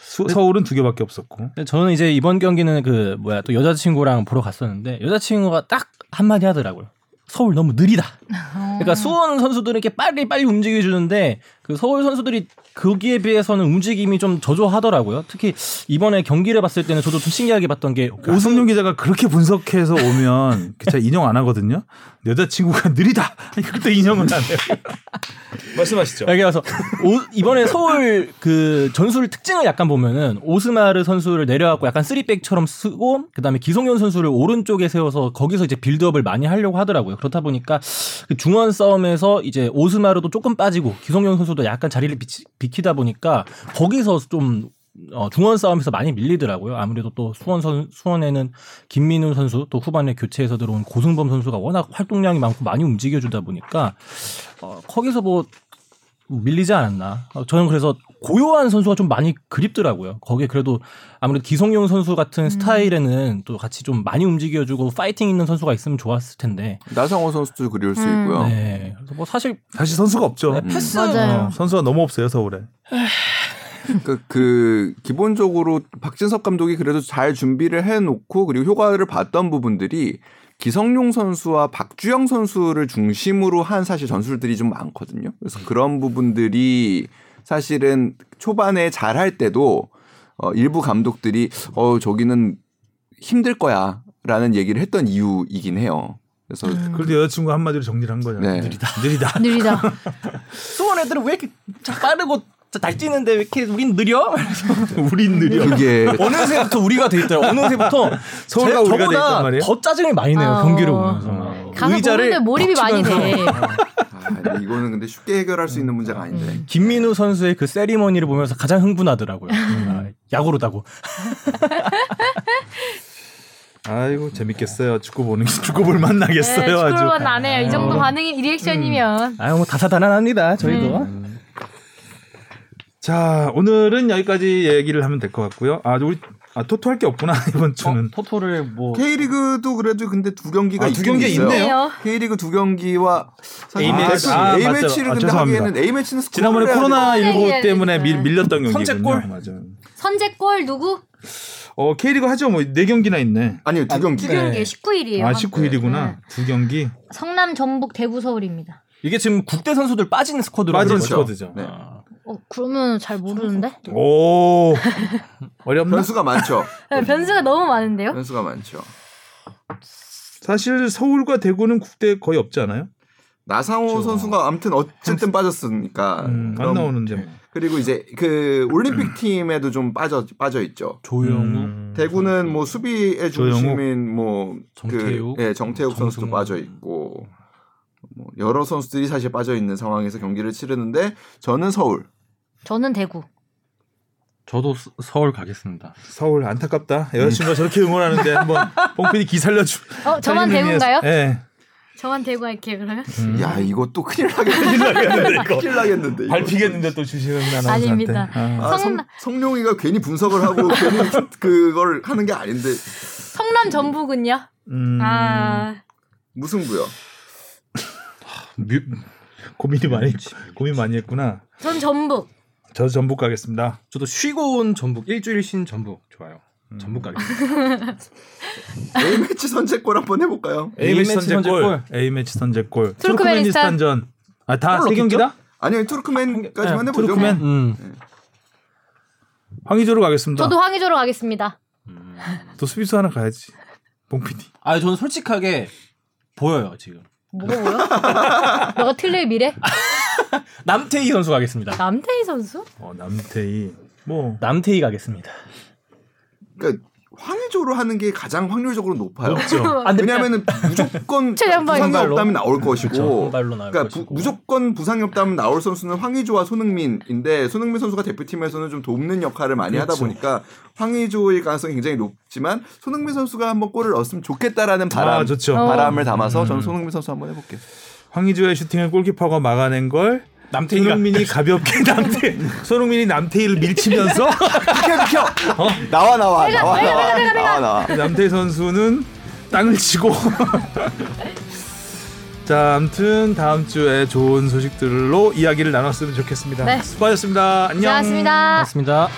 수- 서울은 두 개밖에 없었고. 저는 이제 이번 경기는 그 뭐야 또 여자친구랑 보러 갔었는데 여자친구가 딱 한마디 하더라고요. 서울 너무 느리다. 그러니까 수원 선수들은 이렇게 빨리 빨리 움직여 주는데 그 서울 선수들이 거기에 비해서는 움직임이 좀 저조하더라고요. 특히 이번에 경기를 봤을 때는 저도 좀 신기하게 봤던 게 오승용 기자가 그렇게 분석해서 오면 그 제가 인용 안 하거든요. 여자친구가 느리다. 그때 인용은 안 해요. 말씀하시죠. 여기 와서 오- 이번에 서울 그 전술 특징을 약간 보면은 오스마르 선수를 내려갖고 약간 쓰리백처럼 쓰고 그다음에 기성용 선수를 오른쪽에 세워서 거기서 이제 빌드업을 많이 하려고 하더라고요. 그렇다 보니까 그 중원 싸움에서 이제 오스마르도 조금 빠지고 기성용 선수도 약간 자리를 비치, 비 키다 보니까 거기서 좀 어, 중원 싸움에서 많이 밀리더라고요. 아무래도 또 수원 선, 수원에는 김민우 선수 또 후반에 교체해서 들어온 고승범 선수가 워낙 활동량이 많고 많이 움직여주다 보니까 어, 거기서 뭐 밀리지 않았나. 어, 저는 그래서 고요한 선수가 좀 많이 그립더라고요. 거기에 그래도 아무래도 기성용 선수 같은 스타일에는 또 같이 좀 많이 움직여주고 파이팅 있는 선수가 있으면 좋았을 텐데. 나성호 선수도 그리울 수 음. 있고요. 네. 그래서 뭐 사실 사실 선수가 없죠. 네, 패스 맞아요. 어, 선수가 너무 없어요 서울에. 그, 그 기본적으로 박진석 감독이 그래도 잘 준비를 해놓고 그리고 효과를 봤던 부분들이 기성용 선수와 박주영 선수를 중심으로 한 사실 전술들이 좀 많거든요. 그래서 그런 부분들이 사실은 초반에 잘할 때도 어, 일부 감독들이 어 저기는 힘들 거야라는 얘기를 했던 이유이긴 해요. 그래서 그래도 여자친구 한마디로 정리를 한 거잖아요. 네. 느리다. 느리다. 느리다. 수원 애들은 왜 이렇게 자- 빠르고 자- 날뛰는데 왜 이렇게 우린 느려? 우린 느려. 그게 어느새부터 우리가 돼 있더라고. 어느새부터 서울과 제- 우리가 돼 저보다 있단 말이에요? 더 짜증이 많이 내요. 어. 경기를 보면서. 어. 보는데 몰입이 많이 돼. 아, 이거는 근데 쉽게 해결할 수 있는 문제가 아닌데. 김민우 선수의 그 세리머니를 보면서 가장 흥분하더라고요. 아, 야구로다고. 아이고 재밌겠어요. 축구 보는 게 축구 볼 만나겠어요. 네, 아주. 축구만 나네요. 이 정도 어. 반응이 이 리액션이면. 아유 뭐 다사다난합니다. 저희도. 자 오늘은 여기까지 얘기를 하면 될 것 같고요. 아 우리 아 토토 할 게 없구나 이번 주는. 어, 토토를 뭐 K리그도 그래도 근데 두 경기가 아, 두 있어요. 있네요. K리그 두 경기와 A 매치. A 아, 맞죠. 매치를 아, 근데. 하기에는 A 매치는 지난번에 코로나 해야 돼. 19 해야 때문에 밀. 밀렸던 경기군요. 선제골? 맞아. 선제골 누구? 어 K리그 하죠. 뭐 네 경기나 있네. 아니요 두 경기. 두 경기 19일이에요. 아 19일이구나. 두 경기 성남, 전북, 대구, 서울입니다. 이게 지금 국대 선수들 빠지는 스쿼드로 빠진 그렇죠. 스쿼드죠. 네. 아, 어, 그러면 잘 모르는데? 오 어렵나? 변수가 많죠. 네, 변수가 너무 많은데요? 변수가 많죠. 사실 서울과 대구는 국대 거의 없지 않아요? 나상호 선수가 아무튼 어쨌든 빠졌으니까. 음, 안 그럼- 나오는데. 뭐. 그리고 이제 그 올림픽 팀에도 좀 빠져 빠져 있죠. 조영우 음. 대구는 뭐 수비의 중심인 뭐 정태욱, 그, 예, 정태욱 선수도. 빠져 있고 뭐 여러 선수들이 사실 빠져 있는 상황에서 경기를 치르는데 저는 서울. 저는 대구. 저도 스- 서울 가겠습니다. 서울 안타깝다. 여자친구가 저렇게 응원하는데 한번 뽕필이 기 살려주. 어, 저만 대구인가요? 예. 저만 대구 할게요, 그러면? 야 이거 또 큰일 나겠는데. 큰일 나겠는데. 이거. 밟히겠는데 또 주시는 아나운서한테. 아닙니다. 아. 아, 성, 성룡이가 괜히 분석을 하고 괜히 그걸 하는 게 아닌데 성남, 전북은요? 음, 아, 무승부요. 뮤- 고민이 많이 고민 많이 했구나. 전 전북. 저 전북 가겠습니다. 저도 쉬고 온 전북 일주일 쉰 전북 좋아요. 전북 가겠습니다. A 매치 선제골 한번 해볼까요? A 매치 선제골. A 매치 선제골. 투르크메니스탄. 투르크메니스탄전. 아다 골세 경기다? 아니요 투르크맨까지만 네, 해보죠. 투르크맨? 음. 황의조로 가겠습니다. 저도 황의조로 가겠습니다. 또 수비수 하나 가야지. 봉PD. 아 저는 솔직하게 보여요 지금. 뭐가 뭐야? 너가 틀릴 미래? 남태희 선수 가겠습니다. 남태희 선수? 어 남태희. 뭐 남태희 가겠습니다. 그러니까 황의조로 하는 게 가장 확률적으로 높아요. 없죠. 아, 근데 왜냐하면 무조건 부상이. 없다면 나올 그렇죠. 것이고 한 발로 나올 그러니까 부- 것이고. 무조건 부상이 없다면 나올 선수는 황의조와 손흥민인데 손흥민 선수가 대표팀에서는 좀 돕는 역할을 많이 하다 그렇죠. 보니까 황의조의 가능성이 굉장히 높지만 손흥민 선수가 한번 골을 넣었으면 좋겠다라는 바람, 아 좋죠. 어. 바람을 담아서 저는 손흥민 선수 한번 해볼게요. 황의조의 슈팅을 골키퍼가 막아낸 걸 남태희가 손흥민이 가볍게 남태 손흥민이 남태희를 밀치면서 비켜 비켜 나와 나와 나와 나와 나와 나와 남태희 선수는 땅을 치고 자, 아무튼 다음 주에 좋은 소식들로 이야기를 나눴으면 좋겠습니다. 네. 수고하셨습니다. 안녕. 고생하셨습니다. 맞습니다.